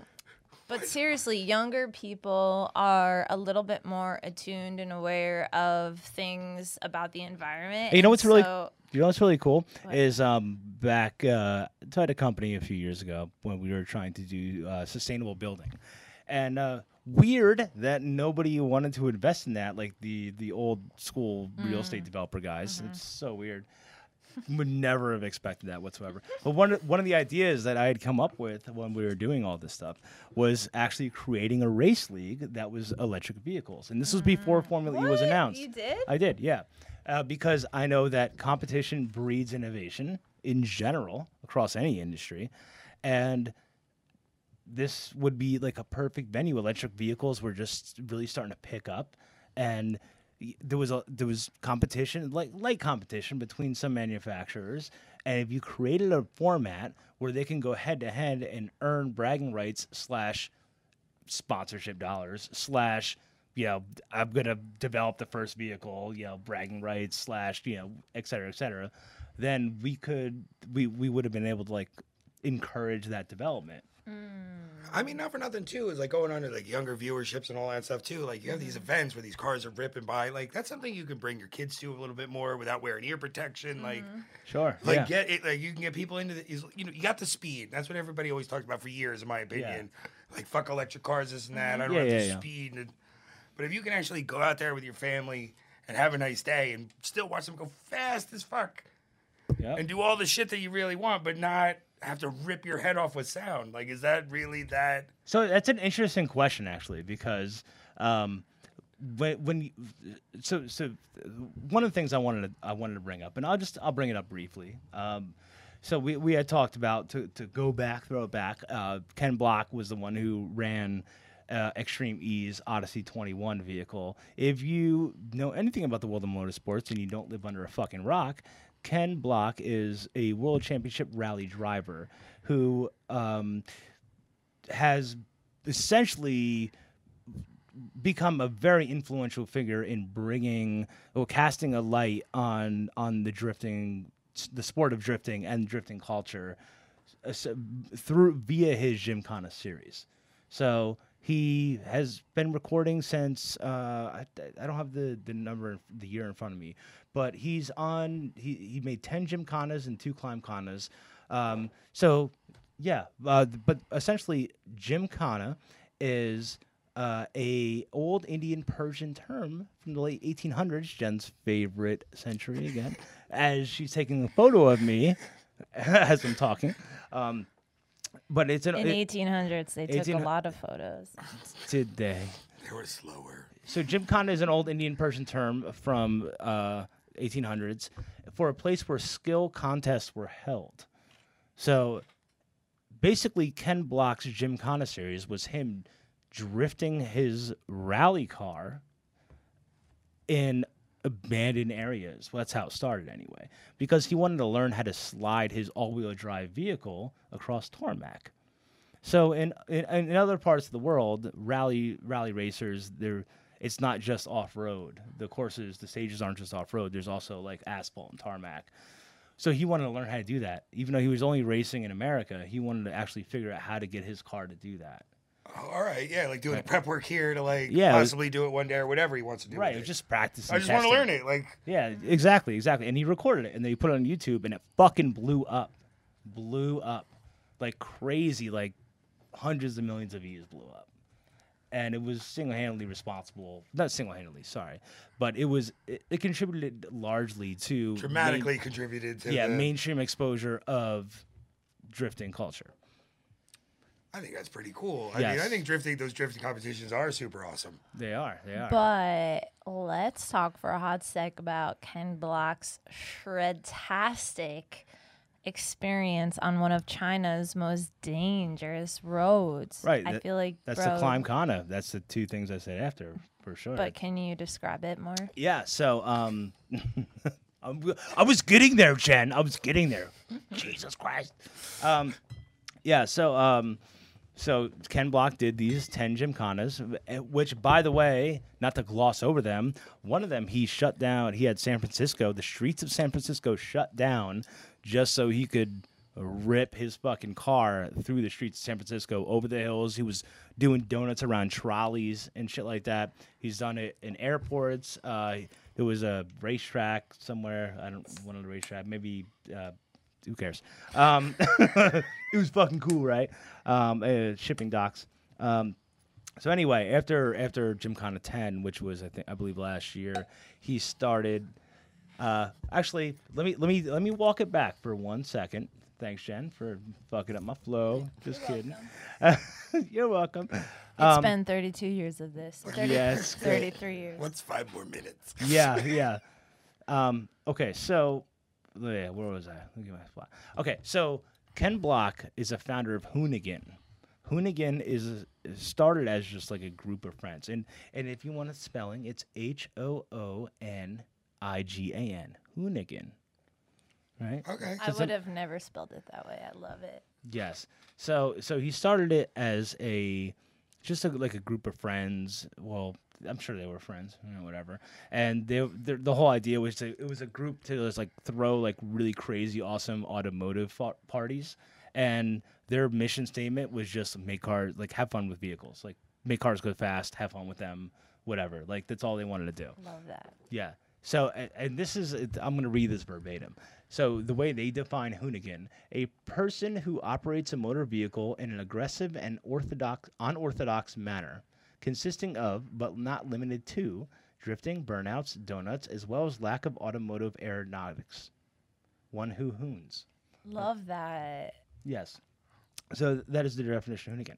but seriously younger people are a little bit more attuned and aware of things about the environment
you know what's really- You know what's really cool
What?
is um back uh I had a company a few years ago when we were trying to do uh, sustainable building, and uh, weird that nobody wanted to invest in that like the the old school real estate developer guys. It's so weird. Would never have expected that whatsoever. But one of- one of the ideas that I had come up with when we were doing all this stuff was actually creating a race league that was electric vehicles, and this was before Formula E was announced.
you did
I did, yeah. Uh, because I know that competition breeds innovation in general across any industry. And this would be like a perfect venue. Electric vehicles were just really starting to pick up. And there was a there was competition, like light competition between some manufacturers. And if you created a format where they can go head to head and earn bragging rights slash sponsorship dollars slash you know i'm going to develop the first vehicle you know bragging rights slash you know et cetera et cetera then we could we we would have been able to like encourage that development
I mean, not for nothing too. Is like going on to like younger viewerships and all that stuff too. Like you have
Mm-hmm.
these events where these cars are ripping by. Like that's something you can bring your kids to a little bit more without wearing ear protection. Like,
Mm-hmm.
sure
like
yeah.
get it. Like you can get people into the. You know, you got the speed. That's what everybody always talked about for years, in my opinion. Like fuck electric cars, this and that. I don't
Yeah,
have
yeah,
the
yeah.
speed. And, but if you can actually go out there with your family and have a nice day and still watch them go fast as fuck
Yep.
and do all the shit that you really want, but not have to rip your head off with sound. Like, is that really that?
So that's an interesting question, actually, because um, when when so so one of the things I wanted to I wanted to bring up, and I'll just I'll bring it up briefly. Um, so we, we had talked about to, to go back, throw it back. Uh, Ken Block was the one who ran uh, Extreme E's Odyssey 21 vehicle. If you know anything about the world of motorsports and you don't live under a fucking rock, Ken Block is a world championship rally driver who um, has essentially become a very influential figure in bringing or casting a light on on the drifting the sport of drifting and drifting culture uh, through via his Gymkhana series. So he has been recording since uh, I, I don't have the the number the year in front of me, but he's on he he made ten Gymkhanas and two Climbkhanas. Um, so yeah, uh, but essentially Gymkhana is uh, a old Indian Persian term from the late 1800s, Jen's favorite century again, as she's taking a photo of me as I'm talking. Um, but it's an
in
it-
1800s they took a lot of photos
today.
They were slower.
So Gymkhana is an old Indian Persian term from uh, 1800s for a place where skill contests were held. So basically, Ken Block's Gymkhana series was him drifting his rally car in abandoned areas. Well, that's how it started anyway, because he wanted to learn how to slide his all-wheel drive vehicle across tarmac. So in, in in other parts of the world, rally rally racers, they're it's not just off road. The courses, the stages aren't just off road. There's also like asphalt and tarmac. So he wanted to learn how to do that. Even though he was only racing in America, he wanted to actually figure out how to get his car to do that.
Oh, all right, yeah, like doing the prep work here to like
Yeah, it was-
possibly do it one day or whatever he wants to do.
Right, it just practicing.
I just want to learn it. Like,
Yeah, exactly, exactly. And he recorded it, and then he put it on YouTube, and it fucking blew up, blew up like crazy. Like hundreds of millions of views blew up, and it was single-handedly responsible. Not single-handedly, sorry, but it was it, it contributed largely to main-
dramatically contributed to.
yeah,
the,
mainstream exposure of drifting culture.
I think that's pretty cool. I mean, I think drifting, those drifting competitions are super awesome.
They are, they are.
But let's talk for a hot sec about Ken Block's shredtastic experience on one of China's most dangerous roads.
Right,
I
that-
feel like
That's
bro,
the climb kana. That's the two things I said after for sure.
But can you describe it more?
Yeah, so um I'm, I was getting there, Jen. I was getting there. Jesus Christ. Um yeah, so um so Ken Block did these 10 gymkhanas, eh, which by the way, not to gloss over them, one of them he shut down. He had San Francisco, the streets of San Francisco shut down just so he could rip his fucking car through the streets of San Francisco over the hills. He was doing donuts around trolleys and shit like that. He's done it in airports. Uh, there was a racetrack somewhere. I don't one of the racetrack. Maybe uh, who cares? Um, it was fucking cool, right? Um, uh, shipping docks. Um, so anyway, after after Gymkhana 10, which was I think I believe last year, he started. Uh, actually, let me let me let me walk it back for one second. Thanks, Jen, for fucking up my flow. Just kidding. You're welcome.
It's
Um,
been 32 years of this. 30,
Yes.
33 years.
What's five more minutes?
yeah, yeah. Um, okay, so Oh, yeah, where was I? Look at my spot. Okay, so Ken Block is a founder of Hoonigan. Hoonigan is is started as just like a group of friends, and and if you want a spelling, it's H O O N I G A N. Hoonigan. Right.
Okay.
I would have never spelled it that way. I love it.
Yes. So so he started it as a just a, like a group of friends. Well, I'm sure they were friends, you know, whatever. And they, the whole idea was to it was a group to just like throw like really crazy awesome automotive fa- parties. And their mission statement was just make cars like have fun with vehicles, like make cars go fast, have fun with them, whatever. Like that's all they wanted to do.
Love that.
Yeah. So, and, and this is, I'm going to read this verbatim. So, the way they define hoonigan, a person who operates a motor vehicle in an aggressive and orthodox, unorthodox manner, consisting of, but not limited to, drifting, burnouts, donuts, as well as lack of automotive aeronautics. One who hoons.
Love that.
Yes. So, that is the definition of hoonigan.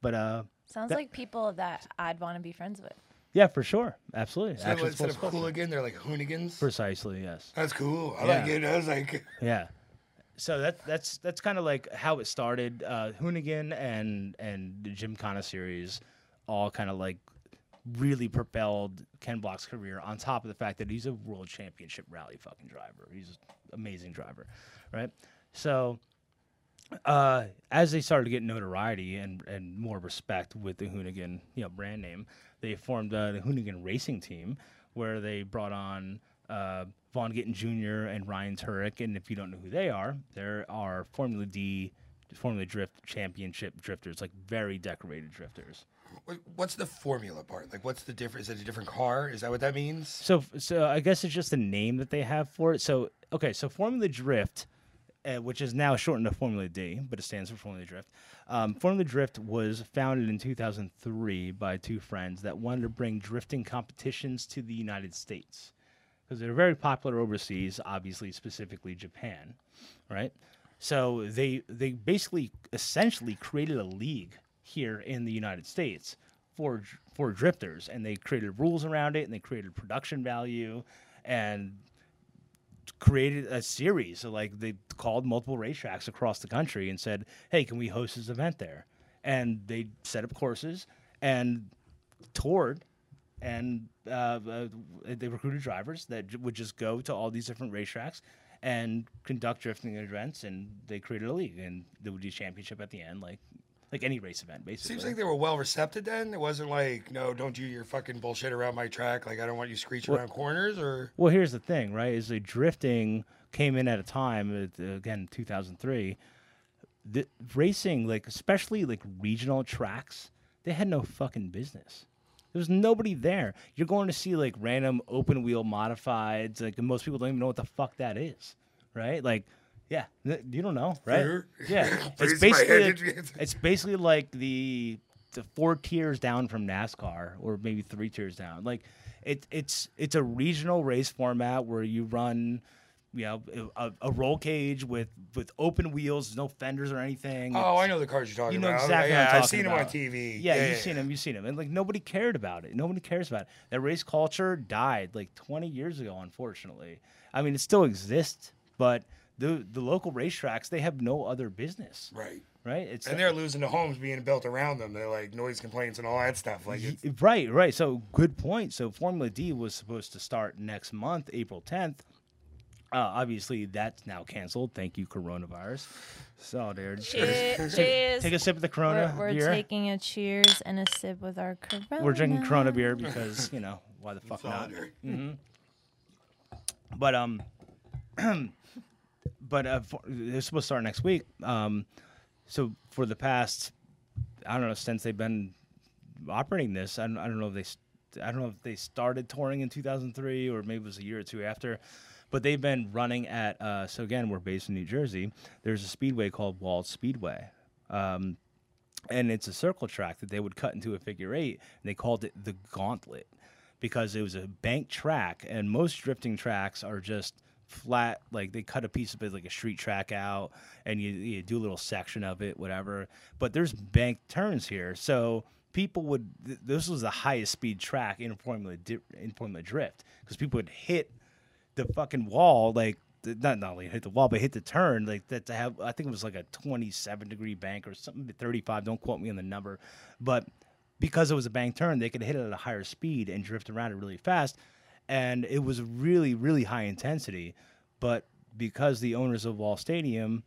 But, uh,
Sounds
That-
like people that I'd want to be friends with.
yeah, for sure. Absolutely.
So
Action
instead of
sports culture.
hooligan, they're like hoonigans.
Precisely, yes.
That's cool. I
Yeah.
like it. I was like,
Yeah. So that that's that's kind of like how it started. Uh, Hoonigan and and the Gymkhana series all kind of like really propelled Ken Block's career. On top of the fact that he's a world championship rally fucking driver. He's an amazing driver, right? So uh, as they started to get notoriety and, and more respect with the Hoonigan, you know, brand name, they formed uh, the Hoonigan Racing Team, where they brought on uh, Vaughn Gittin Jr. and Ryan Tuerck. And if you don't know who they are, there are Formula D, Formula Drift Championship drifters, like very decorated drifters.
What- what's the formula part? Like, what's the difference? Is it a different car? Is that what that means?
So, so I guess it's just the name that they have for it. So, okay, so Formula Drift, uh, which is now shortened to Formula D, but it stands for Formula Drift. Um, Formula Drift was founded in 2003 by two friends that wanted to bring drifting competitions to the United States because they're very popular overseas, obviously, specifically Japan, right? So they they basically essentially created a league here in the United States for for drifters, and they created rules around it, and they created production value, and created a series. So like they called multiple racetracks across the country and said, "Hey, can we host this event there?" And they set up courses and toured and uh, uh, they recruited drivers that would just go to all these different racetracks and conduct drifting events, and they created a league, and there would be a championship at the end, like like any race event, basically.
Seems like they were well receptive then. It wasn't like, no, don't do your fucking bullshit around my track. Like, I don't want you screeching around corners or.
Well, here's the thing, right? Is the drifting came in at a time, uh, again, 2003. The racing, like especially like regional tracks, they had no fucking business. There was nobody there. You're going to see like random open wheel modifieds. Like most people don't even know what the fuck that is, right? Like, yeah, you don't know, right? Yeah, it's basically it's basically like the the four tiers down from NASCAR, or maybe three tiers down. Like it, it's it's a regional race format where you run, you know, a, a roll cage with with open wheels, no fenders or anything.
Oh, I know the cars you're talking about.
You know
about.
exactly
Yeah,
what I'm
I've seen them on. TV.
Yeah, you've seen them. You've seen them, and like nobody cared about it. Nobody cares about it. That race culture died like 20 years ago, unfortunately. I mean, it still exists, but the the local racetracks they have no other business,
Right.
right? It's
And they're losing the homes being built around them. They're like noise complaints and all that stuff. Like, it's,
Right, right. So good point. So Formula D was supposed to start next month, April 10th. Uh, obviously, that's now canceled. Thank you, coronavirus. Solidarity.
Cheers.
Take,
cheers.
take a sip of the Corona
we're we're
beer.
taking a cheers and a sip with our Corona.
we're drinking Corona beer because you know why the fuck not.
Solidarity.
But um, but uh, for, it's supposed to start next week. Um, so for the past, I don't know, since they've been operating this, I don't, I don't know if they, I don't know if they started touring in 2003 or maybe it was a year or two after. But they've been running at. Uh, so again, we're based in New Jersey. There's a speedway called Wall Speedway. Um, and it's a circle track that they would cut into a figure eight, and they called it the Gauntlet because it was a bank track, and most drifting tracks are just flat, like they cut a piece of it like a street track out, and you, you do a little section of it, whatever. But there's bank turns here, so people would. Th- this was the highest speed track in Formula Di- in Formula Drift because people would hit the fucking wall like not not only hit the wall but hit the turn like that to have I think it was like a 27 degree bank or something 35 don't quote me on the number but because it was a bank turn they could hit it at a higher speed and drift around it really fast and it was really really high intensity but because the owners of Wall Stadium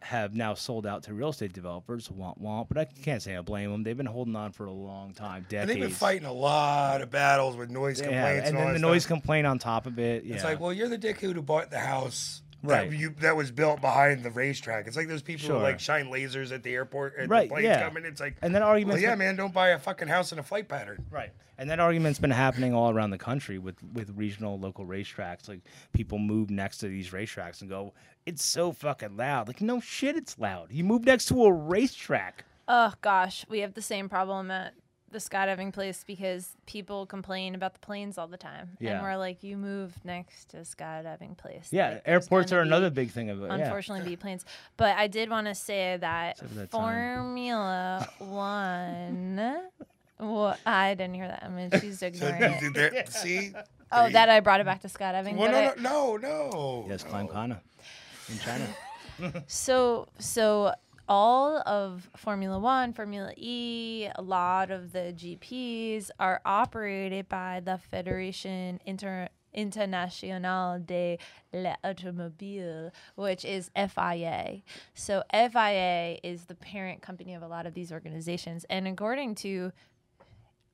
have now sold out to real estate developers womp womp but I can't say I blame them they've been holding on for a long time decades.
and they've been fighting a lot of battles with noise
yeah,
complaints.
and
all
then the noise complaint on top of it yeah.
It's like, well, you're the dickhead who bought the house.
Right.
That, you, that was built behind the racetrack. It's like those people
Sure.
who like shine lasers at the airport and
Right,
the planes
yeah.
coming. It's like,
and that
well,
argument's
yeah,
been-
man, don't buy a fucking house in a flight pattern.
Right. And that argument's been happening all around the country with, with regional local racetracks. Like people move next to these racetracks and go, It's so fucking loud. Like, no shit, it's loud. You move next to a racetrack.
Oh gosh, we have the same problem at the skydiving place because people complain about the planes all the time,
Yeah.
and we're like, you moved next to a skydiving place.
Yeah,
Like,
airports
gonna
are another big thing of it. Yeah.
Unfortunately, be planes. But I did want to say that
that.
Formula One. Well, I didn't hear that. I mean, she's
So,
ignoring it.
there- see?
Oh,
There
that I brought it back to skydiving.
Well, no, no, no, no.
Yes, climb
no.
Kana in China.
So so all of Formula One, Formula E, a lot of the GPs are operated by the Federation Inter Internationale de l'Automobile, which is FIA. So FIA is the parent company of a lot of these organizations. And according to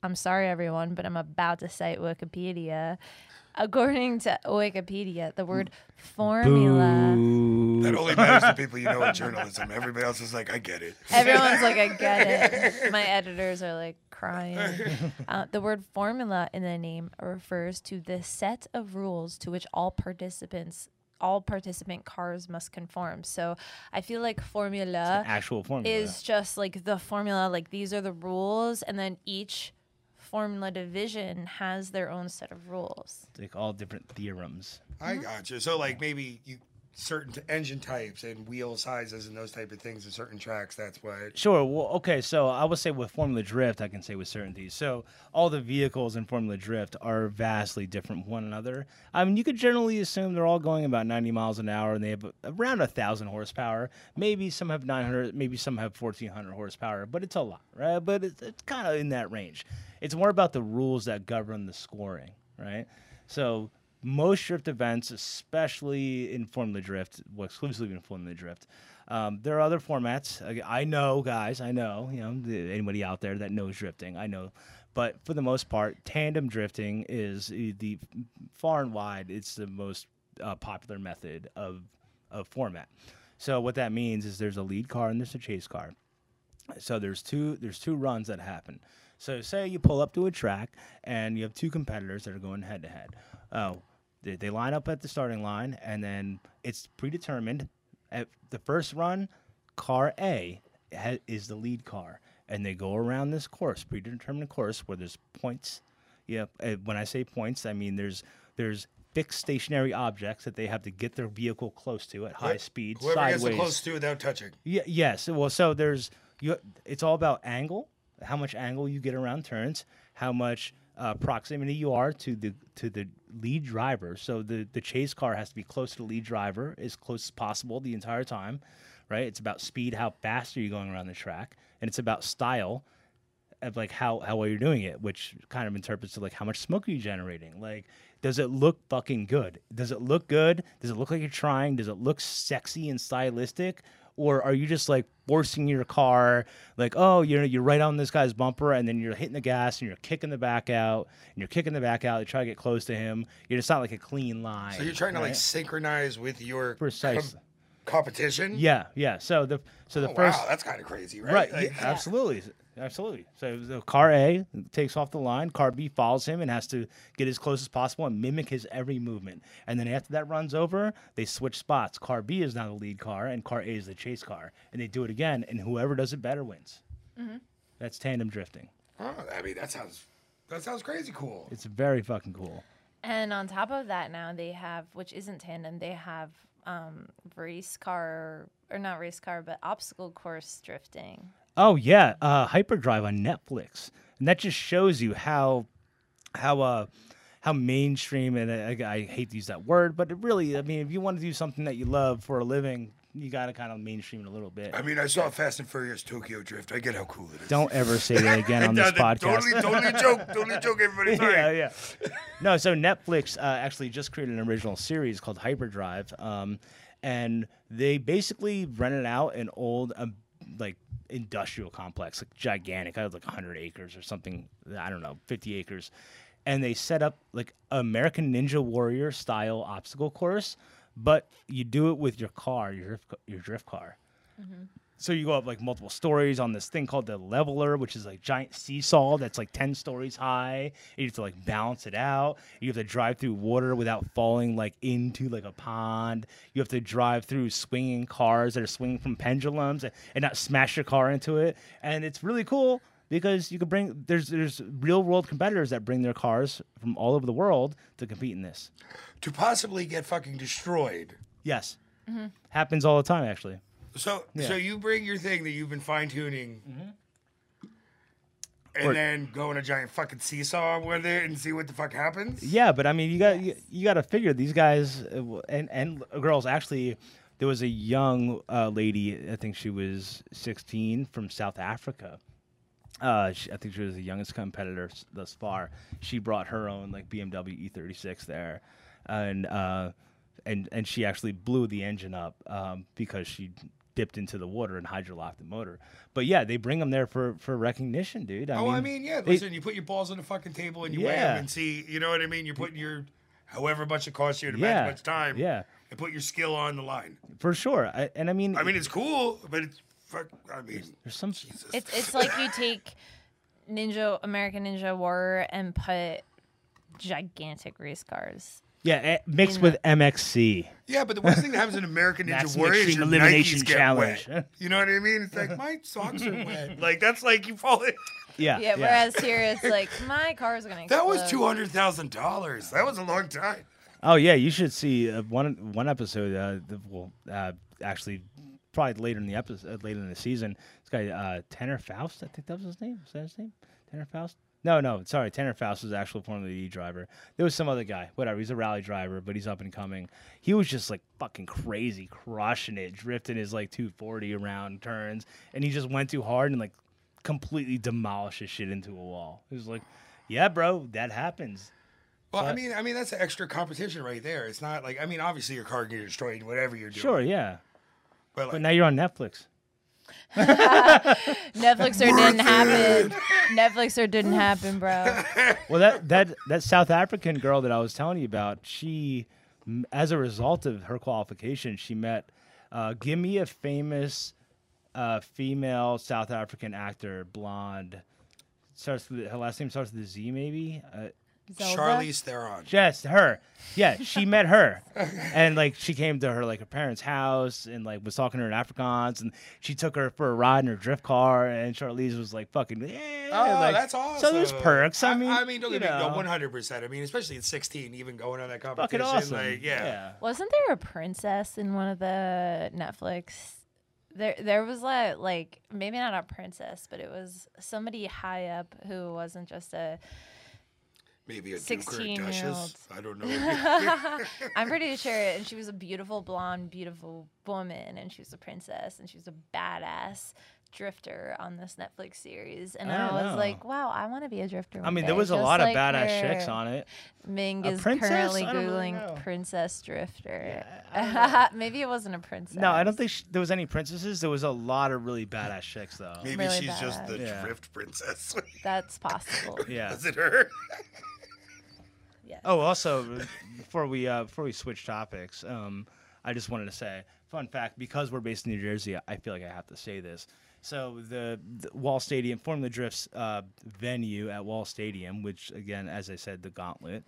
I'm sorry everyone, but I'm about to cite Wikipedia. According to Wikipedia, the word formula
That only matters to people you know in journalism. Everybody else is like, I get it.
Everyone's like, I get it. My editors are like crying. Uh, the word formula in the name refers to the set of rules to which all participants, all participant cars must conform. So I feel like formula
Actual formula.
is just like the formula, like these are the rules, and then each formula division has their own set of rules.
like all different theorems.
I got you. So, like, maybe you certain engine types and wheel sizes and those type of things in certain tracks. That's what.
Sure. Well, okay. So I would say with Formula Drift, I can say with certainty. So all the vehicles in Formula Drift are vastly different from one another. I mean, you could generally assume they're all going about 90 miles an hour and they have around a thousand horsepower. Maybe some have 900, maybe some have 1400 horsepower, but it's a lot, right? But it's, it's kind of in that range. It's more about the rules that govern the scoring, right? So most drift events, especially in Formula Drift, well, exclusively in Formula Drift. Um, there are other formats. I, know, guys. I know. You know, anybody out there that knows drifting, I know. But for the most part, tandem drifting is the, the far and wide. It's the most uh, popular method of of format. So what that means is there's a lead car and there's a chase car. So there's two there's two runs that happen. So say you pull up to a track and you have two competitors that are going head to head. Oh, they, they line up at the starting line and then it's predetermined. At the first run, car A ha- is the lead car, and they go around this course, predetermined course, where there's points. Yeah, uh, when I say points, I mean there's there's fixed stationary objects that they have to get their vehicle close to at high speed,
Whoever
sideways.
gets the close to without touching.
Yeah, yes. Well, so there's you. It's all about angle, how much angle you get around turns, how much uh, proximity you are to the to the lead driver. So the the chase car has to be close to the lead driver as close as possible the entire time, right? It's about speed, how fast are you going around the track, and it's about style of like how how well you're doing it, which kind of interprets to like how much smoke are you generating? Like, does it look fucking good? Does it look good? Does it look like you're trying? Does it look sexy and stylistic? Or are you just like forcing your car, like, oh, you're you're right on this guy's bumper, and then you're hitting the gas and you're kicking the back out, and you're kicking the back out. You try to get close to him. You're just not like a clean line.
So you're trying to like synchronize with your
Precisely.
Competition.
yeah, yeah. So the so the
Oh,
first
wow, that's kind of crazy, right?
Right.
Like,
yeah, absolutely. Absolutely. So the car A takes off the line, car B follows him and has to get as close as possible and mimic his every movement. And then after that runs over, they switch spots. Car B is now the lead car and car A is the chase car. And they do it again and whoever does it better wins. Mm-hmm. That's tandem drifting.
Oh, I mean, that sounds that sounds crazy cool.
It's very fucking cool.
And on top of that, now they have, which isn't tandem, they have um, race car, or not race car, but obstacle course drifting.
Oh yeah, uh, Hyperdrive on Netflix, and that just shows you how how uh how mainstream and I, I hate to use that word, but it really, I mean, if you want to do something that you love for a living, you got to kind of mainstream it a little bit.
I mean, I saw Fast and Furious Tokyo Drift. I get how cool it is.
Don't ever say that again on
No,
this podcast.
Totally, totally a joke. Totally joke. Everybody, sorry.
yeah, yeah. No, so Netflix uh, actually just created an original series called Hyperdrive, um, and they basically rented out an old, um, like industrial complex, like gigantic. I was like 100 acres or something. I don't know, 50 acres, and they set up like American Ninja Warrior style obstacle course, but you do it with your car, your drift, your drift car. Mm-hmm. So you go up like multiple stories on this thing called the leveler, which is like giant seesaw that's like ten stories high. You have to like balance it out. You have to drive through water without falling like into like a pond. You have to drive through swinging cars that are swinging from pendulums and, and not smash your car into it. And it's really cool because you can bring there's there's real world competitors that bring their cars from all over the world to compete in this.
To possibly get fucking destroyed.
Yes, happens all the time actually.
So,
Yeah.
so you bring your thing that you've been fine tuning, and
Or-
then go on a giant fucking seesaw with it and see what the fuck happens.
Yeah, but I mean, you got you, you got to figure these guys uh, and and girls. Actually, there was a young uh, lady. I think she was 16 from South Africa. Uh, she, I think she was the youngest competitor s- thus far. She brought her own like BMW E36 there, and uh, and and she actually blew the engine up um, because she dipped into the water and hydrolocked the motor. But yeah, they bring them there for for recognition, dude. I
oh,
mean,
I mean, yeah.
they-
Listen, you put your balls on the fucking table and you weigh 'em
Yeah.
and see. You know what I mean? You're putting your however much it costs you to
Yeah,
match much time.
yeah.
And put your skill on the line.
for sure. I, and I mean,
I mean, it's cool, but it's fuck. I mean,
there's some
Jesus.
It's it's like you take Ninja American Ninja Warrior and put gigantic race cars.
Yeah, eh, mixed
in
with MXC.
Yeah, but the worst thing that happens in American Ninja
Maximum
Warrior is your
Elimination
Nikes get
Challenge.
wet. You know what I mean? It's like my socks are wet. Like that's like you fall in.
Yeah,
Yeah, whereas here it's like my car's gonna.
That was two hundred thousand dollars. That was a long time.
Oh yeah, you should see uh, one one episode. Uh, the, well, uh, actually, probably later in the episode, later in the season. This guy uh, Tanner Faust, I think that was his name. Was that his name? Tanner Faust? No, no, sorry. Tanner Faust was actually actual Formula E driver. There was some other guy, whatever. He's a rally driver, but he's up and coming. He was just like fucking crazy, crushing it, drifting his like 240 around turns, and he just went too hard and like completely demolished his shit into a wall. It was like, yeah, bro, that happens.
Well, I mean, I mean that's extra competition right there. It's not like I mean, obviously your car can get destroyed, whatever you're doing.
Sure, yeah.
But, like,
But now you're on Netflix.
Netflix or didn't happen. Netflix or didn't happen, bro.
Well, that that that South African girl that I was telling you about, she, as a result of her qualification, she met. Uh, give me a famous uh, female South African actor, blonde. Starts with her last name starts with a Z, maybe. Uh,
Zelda?
Charlize Theron.
yes, her. Yeah, she met her, and like she came to her like her parents' house and like was talking to her in Afrikaans, and she took her for a ride in her drift car, and Charlize was like fucking. Yeah,
Oh,
like,
that's awesome.
So there's perks. I mean,
I mean, don't get me wrong, 100. percent I mean, especially at 16, even going on that competition,
fucking
competition,
awesome.
like yeah.
Wasn't there a princess in one of the Netflix? There, there was like, like maybe not a princess, but it was somebody high up who wasn't just a.
maybe a Duke or a
16-year-old.
Duchess. I don't know.
I'm pretty sure, and she was a beautiful blonde, beautiful woman, and she was a princess, and she was a badass drifter on this Netflix series. And
I
I, was
know.
like, wow, I want to be a drifter.
I
one
mean, there
day,
was a
just
lot of badass chicks on it.
Ming
A
is
princess?
currently
I don't really
googling princess drifter.
I
Maybe it wasn't a princess.
No, I don't think sh- there was any princesses. There was a lot of really badass chicks, though.
Maybe
Really
she's just the.
Yeah.
drift princess.
that's possible.
Yeah.
Is it her?
Yes.
Oh, also, before we uh, before we switch topics, um, I just wanted to say, fun fact: because we're based in New Jersey, I feel like I have to say this. So the, the Wall Stadium, Formula Drift's uh, venue at Wall Stadium, which again, as I said, the Gauntlet,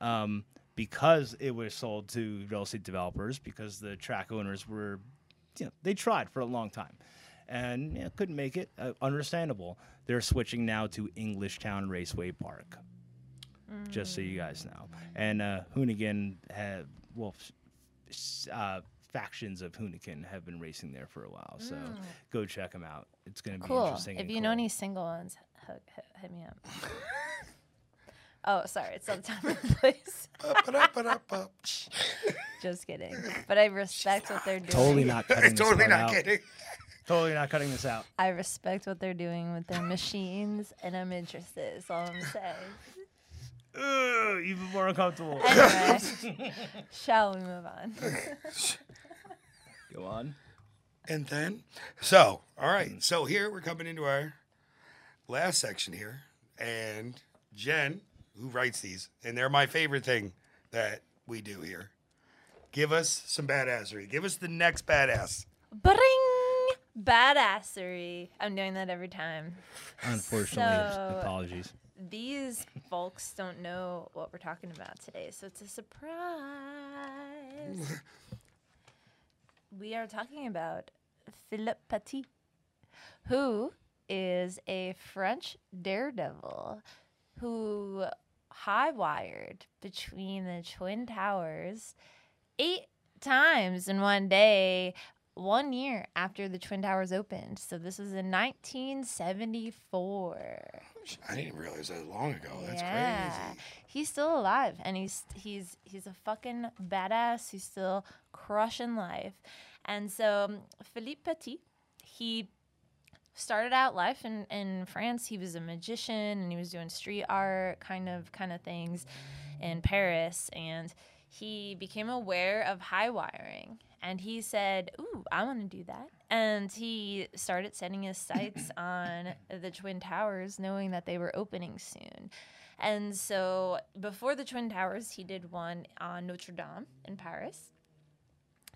um, because it was sold to real estate developers, because the track owners were, you know, they tried for a long time, and you know, couldn't make it. Uh, understandable. They're switching now to Englishtown Raceway Park just so you guys know. And uh, Hoonigan have well, f- s- uh, factions of Hoonigan have been racing there for a while. So go check them out. It's going to be
Cool.
interesting.
If
and
you know any single ones, hit, hit, hit me up. oh, sorry. It's not the time and place. Just kidding. But I respect what they're doing.
totally not cutting this
totally not
out.
kidding.
Totally not cutting this out.
I respect what they're doing with their machines, and I'm interested. Is all I'm saying.
Ugh, even more uncomfortable.
Anyway, shall we move on?
Go on.
And then, so, all right. So here we're coming into our last section here. And Jen, who writes these, and they're my favorite thing that we do here. Give us some badassery. Give us the next badass.
Bring badassery. I'm doing that every time.
Unfortunately,
So-
apologies.
These folks don't know what we're talking about today, so it's a surprise. we are talking about Philippe Petit, who is a French daredevil who high wired between the Twin Towers eight times in one day, one year after the Twin Towers opened. So this was in 1974.
I didn't realize that long ago. That's
yeah.
crazy.
He's still alive and he's he's he's a fucking badass. He's still crushing life. And so um, Philippe Petit, he started out life in, in France. He was a magician and he was doing street art kind of kind of things in Paris and he became aware of high wiring and he said, Ooh, I want to do that. And he started setting his sights on the Twin Towers, knowing that they were opening soon. And so before the Twin Towers, he did one on Notre Dame in Paris,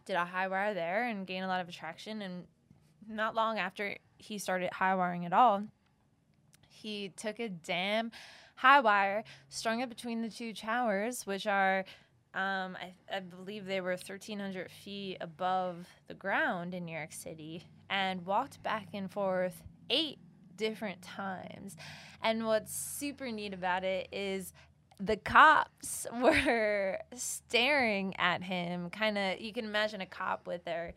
did a high wire there and gained a lot of attraction. And not long after he started high wiring at all, he took a damn high wire, strung it between the two towers, which are, um, I, I believe they were 1,300 feet above the ground in New York City, and walked back and forth eight different times. And what's super neat about it is the cops were staring at him kind of you can imagine a cop with their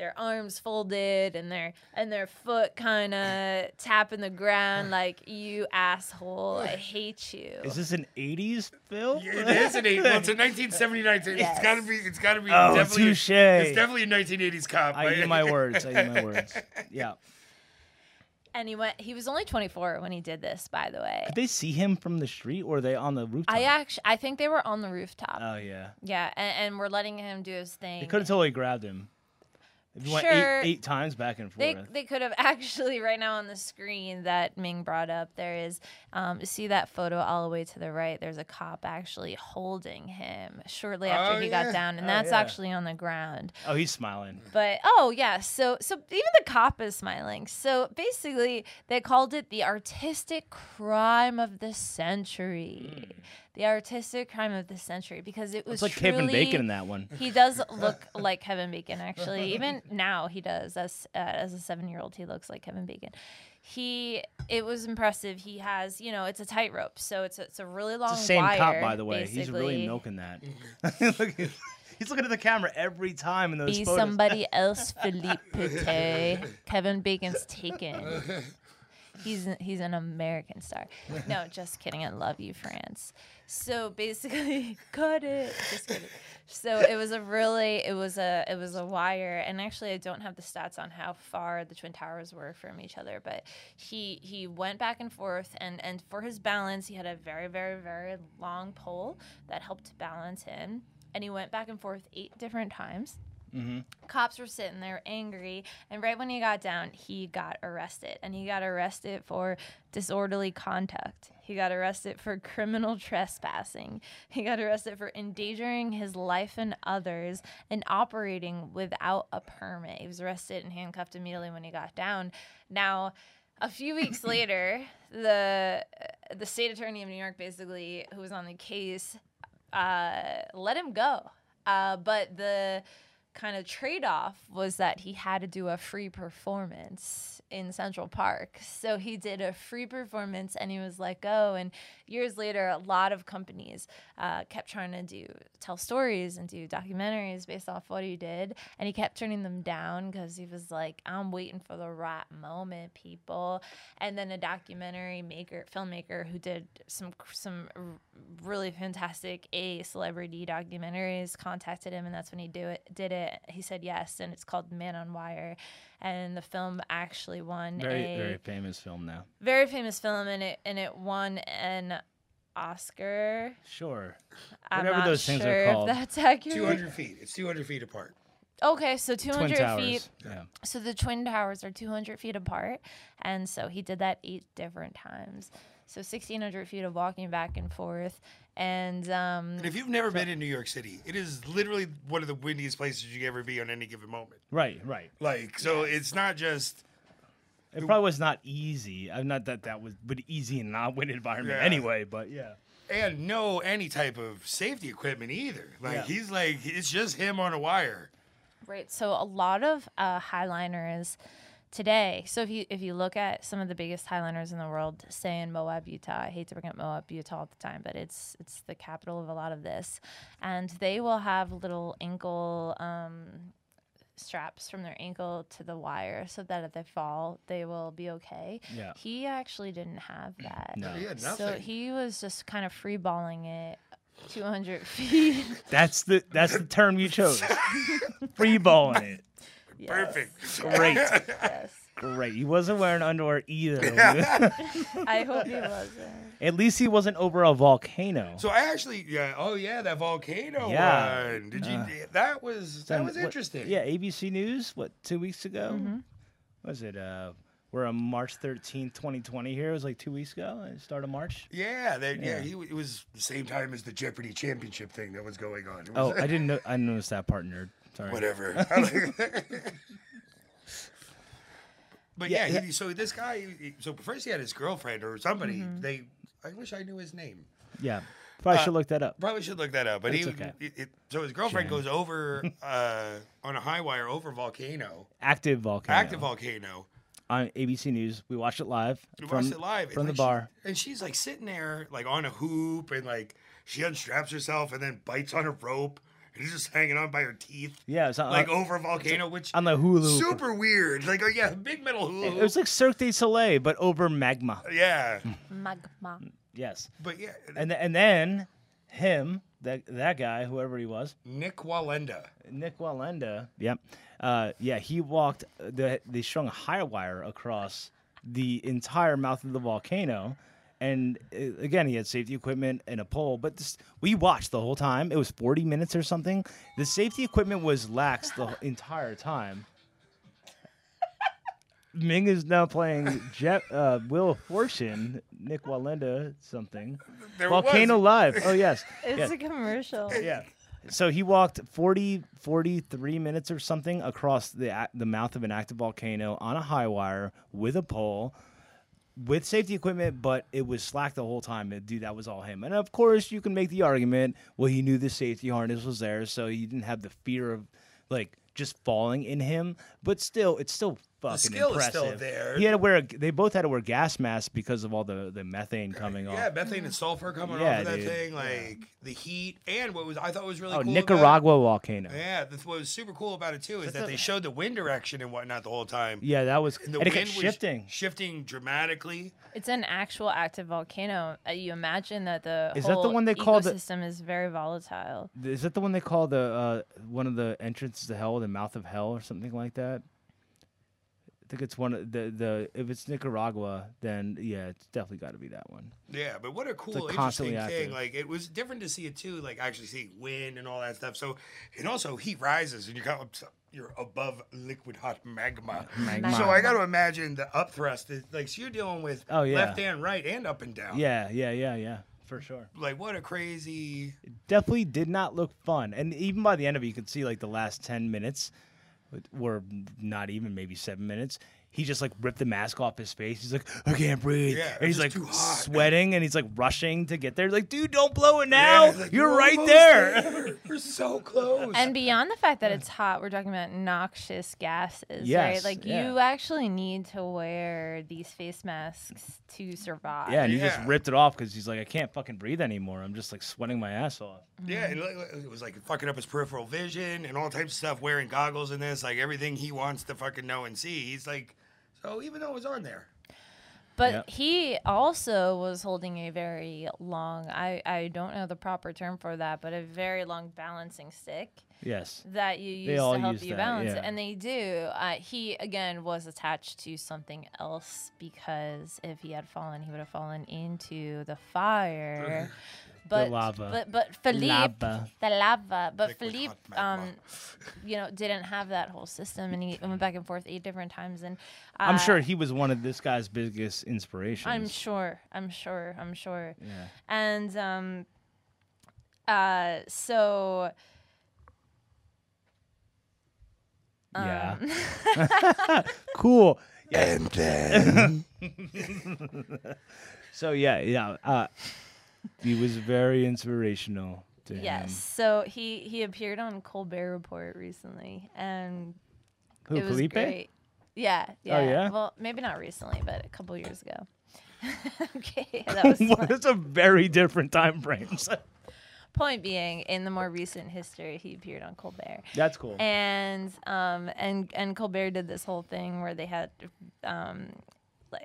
their arms folded and their and their foot kind of tapping the ground like you asshole i hate you
Is this an '80s film?
It is an eight. Well, it's a 1979. It's
Yes.
got to be. It's got to be.
Oh,
definitely,
touche.
It's definitely a 1980s cop.
I
right?
my words. I eat my words. Yeah.
and he went he was only 24 when he did this by the way
Could they see him from the street, or are they on the rooftop?
i actually i think they were on the rooftop
Oh yeah.
yeah and, and we're letting him do his thing
They could have totally grabbed him. If you went
Sure.
eight, eight times back and
They,
forth.
they could have actually right now on the screen that Ming brought up. There is, um, see that photo all the way to the right. There's a cop actually holding him shortly after
Oh,
he
yeah.
got down, and
Oh,
that's
yeah.
actually on the ground.
oh, he's smiling.
But oh yeah, so so even the cop is smiling. So basically, they called it the artistic crime of the century. The artistic crime of the century because it was
It's like
truly,
Kevin Bacon in that one.
he does look like Kevin Bacon, actually. Even now, he does. As uh, as a seven year old, he looks like Kevin Bacon. He it was impressive. He has you know it's a tightrope, so it's a, it's a really long.
It's the same
wire,
cop, by the way. He's really milking that. He's looking at the camera every time in those
Be
photos.
somebody else, Philippe. Kevin Bacon's taken. He's he's an American star. No, just kidding. I love you, France. So basically, cut it. So it was a really it was a it was a wire, and actually I don't have the stats on how far the twin towers were from each other, but he he went back and forth, and and for his balance, he had a very very very long pole that helped balance him, and he went back and forth eight different times cops were sitting there angry and right when he got down he got arrested. And he got arrested for disorderly conduct. He got arrested for criminal trespassing. He got arrested for endangering his life and others and operating without a permit. He was arrested and handcuffed immediately when he got down. Now a few weeks later the the state attorney of new york basically who was on the case uh, let him go. Uh, but the kind of trade off was that he had to do a free performance in Central Park. So he did a free performance and he was let go. And years later, a lot of companies uh, kept trying to do tell stories and do documentaries based off what he did. And he kept turning them down because he was like, I'm waiting for the right moment, people. And then a documentary maker, filmmaker who did some some really fantastic A celebrity documentaries contacted him, and that's when he do it did it. He said yes, and it's called Man on Wire, and the film actually won
Very
a
very famous film now.
very famous film, and it and it won an Oscar.
Sure.
I'm
Whatever
not
those things are
sure if
called.
that's accurate.
200 feet. It's 200 feet apart.
Okay, so 200 feet.
Yeah.
So the twin towers are 200 feet apart, and so he did that eight different times. So 1,600 feet of walking back and forth, and um,
And if you've never been in New York City, it is literally one of the windiest places you ever be on any given moment.
Right. Right.
Like, so it's not just.
It probably was not easy. I'm not that that was, but easy in not wind environment
Yeah.
anyway. But yeah.
And no any type of safety equipment either. Like
Yeah.
he's like it's just him on a wire.
Right. So a lot of uh, highliners today. So if you if you look at some of the biggest highliners in the world, say in Moab, Utah. I hate to bring up Moab, Utah all the time, but it's it's the capital of a lot of this, and they will have little ankle. Um, straps from their ankle to the wire so that if they fall they will be okay
Yeah.
he actually didn't have that
No.
He had nothing.
so he was just kind of free balling it 200 feet
That's the that's the term you chose. Free balling it.
Yes,
Perfect.
Great.
yes
Great. He wasn't wearing underwear either.
I hope he wasn't.
At least he wasn't over a volcano.
So I actually, yeah, oh yeah, that volcano
Yeah.
one. Did you?
Uh,
that was that
Some-
was
what-
interesting.
yeah, ABC News. What two weeks ago?
Mm-hmm.
Was it? Uh, we're on March thirteenth, twenty twenty. Here it was like two weeks ago. uh, Start of March.
Yeah, that, yeah.
Yeah.
He it was the same time as the Jeopardy championship thing that was going on. It
Oh, I didn't know. I didn't that part, nerd. Sorry.
whatever. but yeah,
Yeah,
he, so this guy, he- so first he had his girlfriend or somebody.
Mm-hmm.
They, I wish I knew his name.
Yeah, probably
Uh,
should look that up.
Probably should look that up. But he,
okay.
it, it- so his girlfriend goes over uh, on a high wire over volcano,
Active volcano.
active volcano,
on ABC News. We watched it live.
We
from,
watched it live and,
from the
like,
bar.
she- and she's like sitting there, like on a hoop, and like she unstraps herself and then bites on a rope, and he's just hanging on by her teeth,
Yeah, it's on,
like
on,
over a volcano, which
on the Hulu,
super weird. Like, oh yeah, big metal hula.
It was like Cirque du Soleil, but over magma.
yeah,
Magma.
Yes,
but yeah,
and and then him, that that guy, whoever he was,
Nik Wallenda.
Nik Wallenda. Yep. Uh, yeah, he walked. The, they strung a high wire across the entire mouth of the volcano, and uh, again, he had safety equipment and a pole. But this, we watched the whole time. It was forty minutes or something. The safety equipment was lax the entire time. Ming is now playing Jet, uh, Will Fortune, Nik Wallenda, something.
There
Volcano
was.
Live. Oh yes.
It's
yes
a commercial.
yeah. So he walked 40, 43 minutes or something across the the mouth of an active volcano on a high wire with a pole, with safety equipment, but it was slack the whole time. Dude, that was all him. And of course, you can make the argument, well, he knew the safety harness was there, so he didn't have the fear of like just falling in him. But still, it's still fucking
skill is still there.
He had to wear. A, they both had to wear gas masks because of all the the methane coming off.
Yeah, methane and sulfur coming
Yeah,
off of that thing, like the heat, and what was I thought was really
Oh,
cool.
Nicaragua volcano.
Yeah, that's what was super cool about it too is that they showed the wind direction and whatnot the whole time.
Yeah, that was.
And the
and it
wind
kept
was
shifting.
shifting dramatically.
It's an actual active volcano. Uh, you imagine that the
Is that the one they call the-
ecosystem is very volatile.
Is that the one they call the uh, one of the entrances to hell, the mouth of hell, or something like that? I think it's one of the the. If it's Nicaragua, then yeah, it's definitely got to be that one.
Yeah, but what a cool,
like,
interesting
constantly
thing.
active.
Like it was different to see it too, like actually see wind and all that stuff. So and also heat rises and you're kind of you're above liquid hot magma.
Magma.
So I got to imagine the upthrust is like so you're dealing with
Oh, yeah.
left and right and up and down.
Yeah, yeah, yeah, yeah, for sure.
Like what a crazy
Definitely did not look fun, and even by the end of it, you could see like the last ten minutes, were not even maybe seven minutes. He just like ripped the mask off his face. He's like, I can't breathe.
Yeah,
and he's like
just too hot.
sweating and he's like rushing to get there. Like, dude, don't blow it now.
Yeah, like,
You're right
almost
there.
We're so close.
And beyond the fact that it's hot, we're talking about noxious gases,
Yes,
right? Like
yeah.
you actually need to wear these face masks to survive.
Yeah, and he just ripped it off because he's like, I can't fucking breathe anymore. I'm just like sweating my ass off.
Yeah, and like, like, it was like fucking up his peripheral vision and all types of stuff. Wearing goggles and this, like everything he wants to fucking know and see. He's like, so even though it was on there,
But
Yep.
he also was holding a very long, I, I don't know the proper term for that, but a very long balancing stick
Yes.
that you
They
use
all
to help
use
you
that,
balance
yeah.
And they do. Uh, he, again, was attached to something else because if he had fallen, he would have fallen into the fire. But,
lava.
But, but Philippe,
Lava.
the lava. But
Liquid
Philippe, um, you know, didn't have that whole system, and he went back and forth eight different times. And uh,
I'm sure he was one of this guy's biggest inspirations.
I'm sure. I'm sure. I'm sure.
Yeah.
And um, uh, so
Yeah.
um,
cool.
and then
So yeah, yeah. Uh, he was very inspirational to
yes.
him. Yes.
So he he appeared on Colbert Report recently, and
Who,
it was
Philippe?
great. Yeah, yeah.
yeah?
Well, maybe not recently, but a couple years ago. okay, that was
Well. That's a very different time frame.
point being in the more recent history he appeared on colbert
That's cool.
and um and and colbert did this whole thing where they had um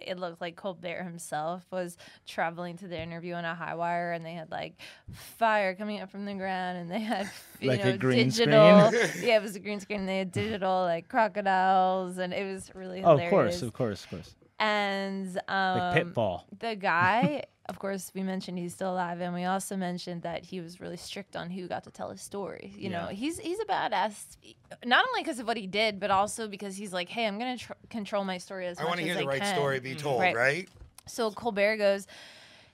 it looked like Colbert himself was traveling to the interview on a high wire, and they had like fire coming up from the ground, and they had you
Like a
know
green
digital. yeah, it was a green screen. and They had digital like crocodiles, and it was really
oh,
hilarious.
of course, of course, of course.
And um,
Like Pitfall.
the guy, of course, we mentioned he's still alive, and we also mentioned that he was really strict on who got to tell his story. You know, he's he's a badass, not only because of what he did, but also because he's like, hey, I'm gonna tr- control my story as
I
much
want to
as
hear the
I
right
can.
story be mm-hmm. told,
Right.
right?
So Colbert goes,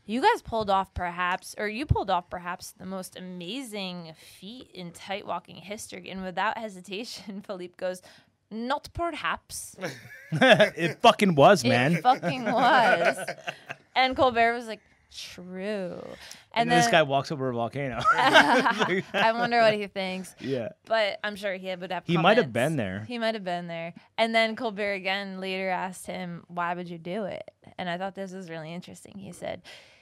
You guys pulled off perhaps, or you pulled off perhaps the most amazing feat in tight walking history. And without hesitation, Philippe goes, Not perhaps.
it fucking was, man.
It fucking was. And Colbert was like, true.
And,
And,
then this guy walks over a volcano.
I wonder what he thinks.
yeah.
But I'm sure he would have.
He might have been there.
He might have been there. And then Colbert again later asked him, "Why would you do it?" And I thought this was really interesting. He said,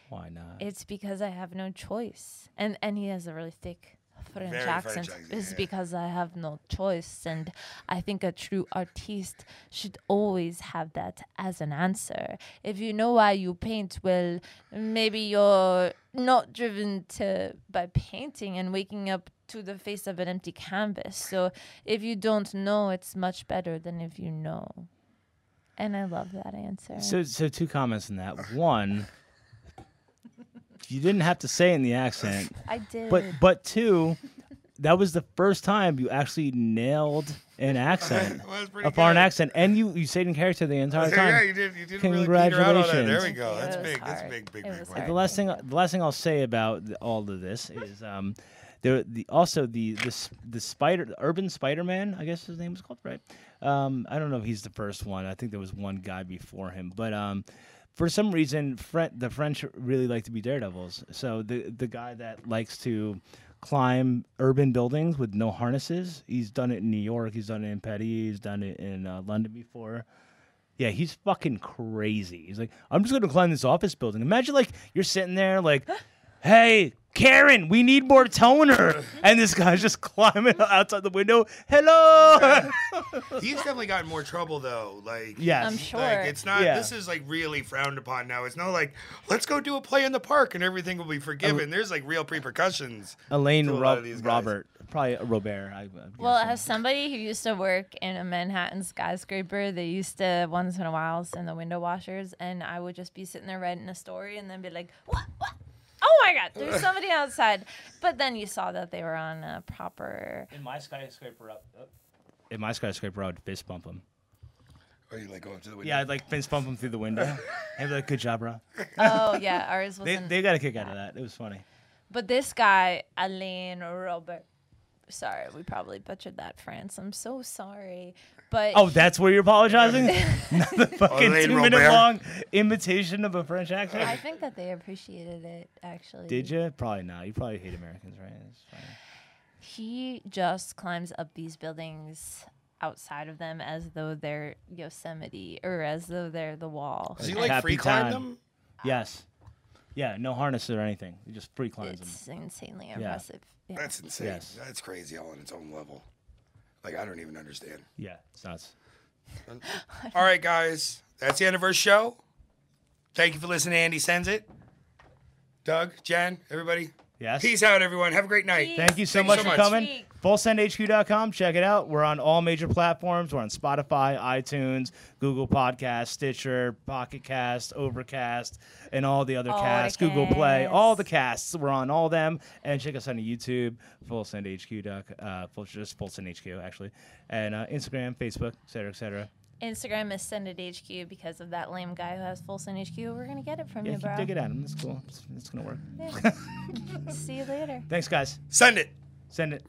Why not?
"It's because I have no choice." And and he has a really thick French
Very
accent.
French accent,
It's
yeah.
because I have no choice, and I think a true artist should always have that as an answer. If you know why you paint, well, maybe you're not driven to by painting and waking up to the face of an empty canvas. So if you don't know, it's much better than if you know. And I love that answer.
So, so two comments on that. One, you didn't have to say it in the accent,
I did.
but but two, that was the first time you actually nailed an accent,
Well,
a foreign
good.
accent, and you you stayed in character the entire
Yeah,
time.
you did. You did really out on that. There we go.
It
That's
was
big. That's big, big,
It
big.
was
win.
hard.
The last thing the last thing I'll say about all of this is um, there the also the the the spider the urban Spider Man I guess his name was called right. Um, I don't know if he's the first one. I think there was one guy before him, but um, for some reason, Fre- the French really like to be daredevils. So the the guy that likes to climb urban buildings with no harnesses, he's done it in New York, he's done it in Petty, he's done it in uh, London before. Yeah, he's fucking crazy. He's like, I'm just gonna climb this office building. Imagine like you're sitting there like, hey, Karen, we need more toner, and this guy's just climbing outside the window. Hello.
He's definitely gotten more trouble though. Like
yes.
I'm sure.
Like it's not.
Yeah.
This is like really frowned upon now. It's not like let's go do a play in the park and everything will be forgiven. Um, There's like real repercussions.
Alain
to a lot
Rob-
of these guys.
Robert, probably Robert. I, I'm
Well,
guessing.
as somebody who used to work in a Manhattan skyscraper, they used to once in a while send the window washers, and I would just be sitting there writing a story and then be like, "What? What? Oh my God! There's somebody outside." But then you saw that they were on a proper.
in my skyscraper up. In my skyscraper, I would fist bump them.
Or oh, you like going up to the window.
Yeah, I'd like fist bump them through the window. I'd be like, "Good job, bro."
Oh yeah, ours
They,
wasn't.
they got a kick out of that. It was funny.
But this guy, Alain Robert. Sorry, we probably butchered that, France. I'm so sorry. But
Oh, that's where you're apologizing? Not the fucking
Alain
two-minute-long imitation of a French accent.
I think that they appreciated it actually.
Did you? Probably not. You probably hate Americans, right? It's.
He just climbs up these buildings outside of them as though they're Yosemite or as though they're the wall.
Does he
Like
like free climb them?
Yes. Yeah, no harnesses or anything. He just free climbs them.
It's insanely impressive. Yeah.
That's insane.
Yes.
That's crazy all on its own level. Like I don't even understand.
Yeah, it's nuts.
All right, guys. That's the end of our show. Thank you for listening Andy Sends It. Doug, Jen, everybody.
Yes.
Peace out, everyone. Have a great night.
Thank you so
Thank you
much
so
for
much.
coming.
Sweet.
FullSendHQ.com. Check it out. We're on all major platforms. We're on Spotify, iTunes, Google Podcast, Stitcher, Pocket Cast, Overcast, and all the other
All the
casts. Google Play, all the casts. We're on all them. And check us out on YouTube, FullSendHQ. Uh, full, just FullSendHQ actually, and uh, Instagram, Facebook, et cetera, et cetera.
Instagram is send it HQ because of that lame guy who has full send HQ. We're gonna get it from
Yeah,
you,
keep
bro.
digging at them. That's cool. It's, it's gonna work.
Yeah. See you later.
Thanks, guys.
Send it.
Send it.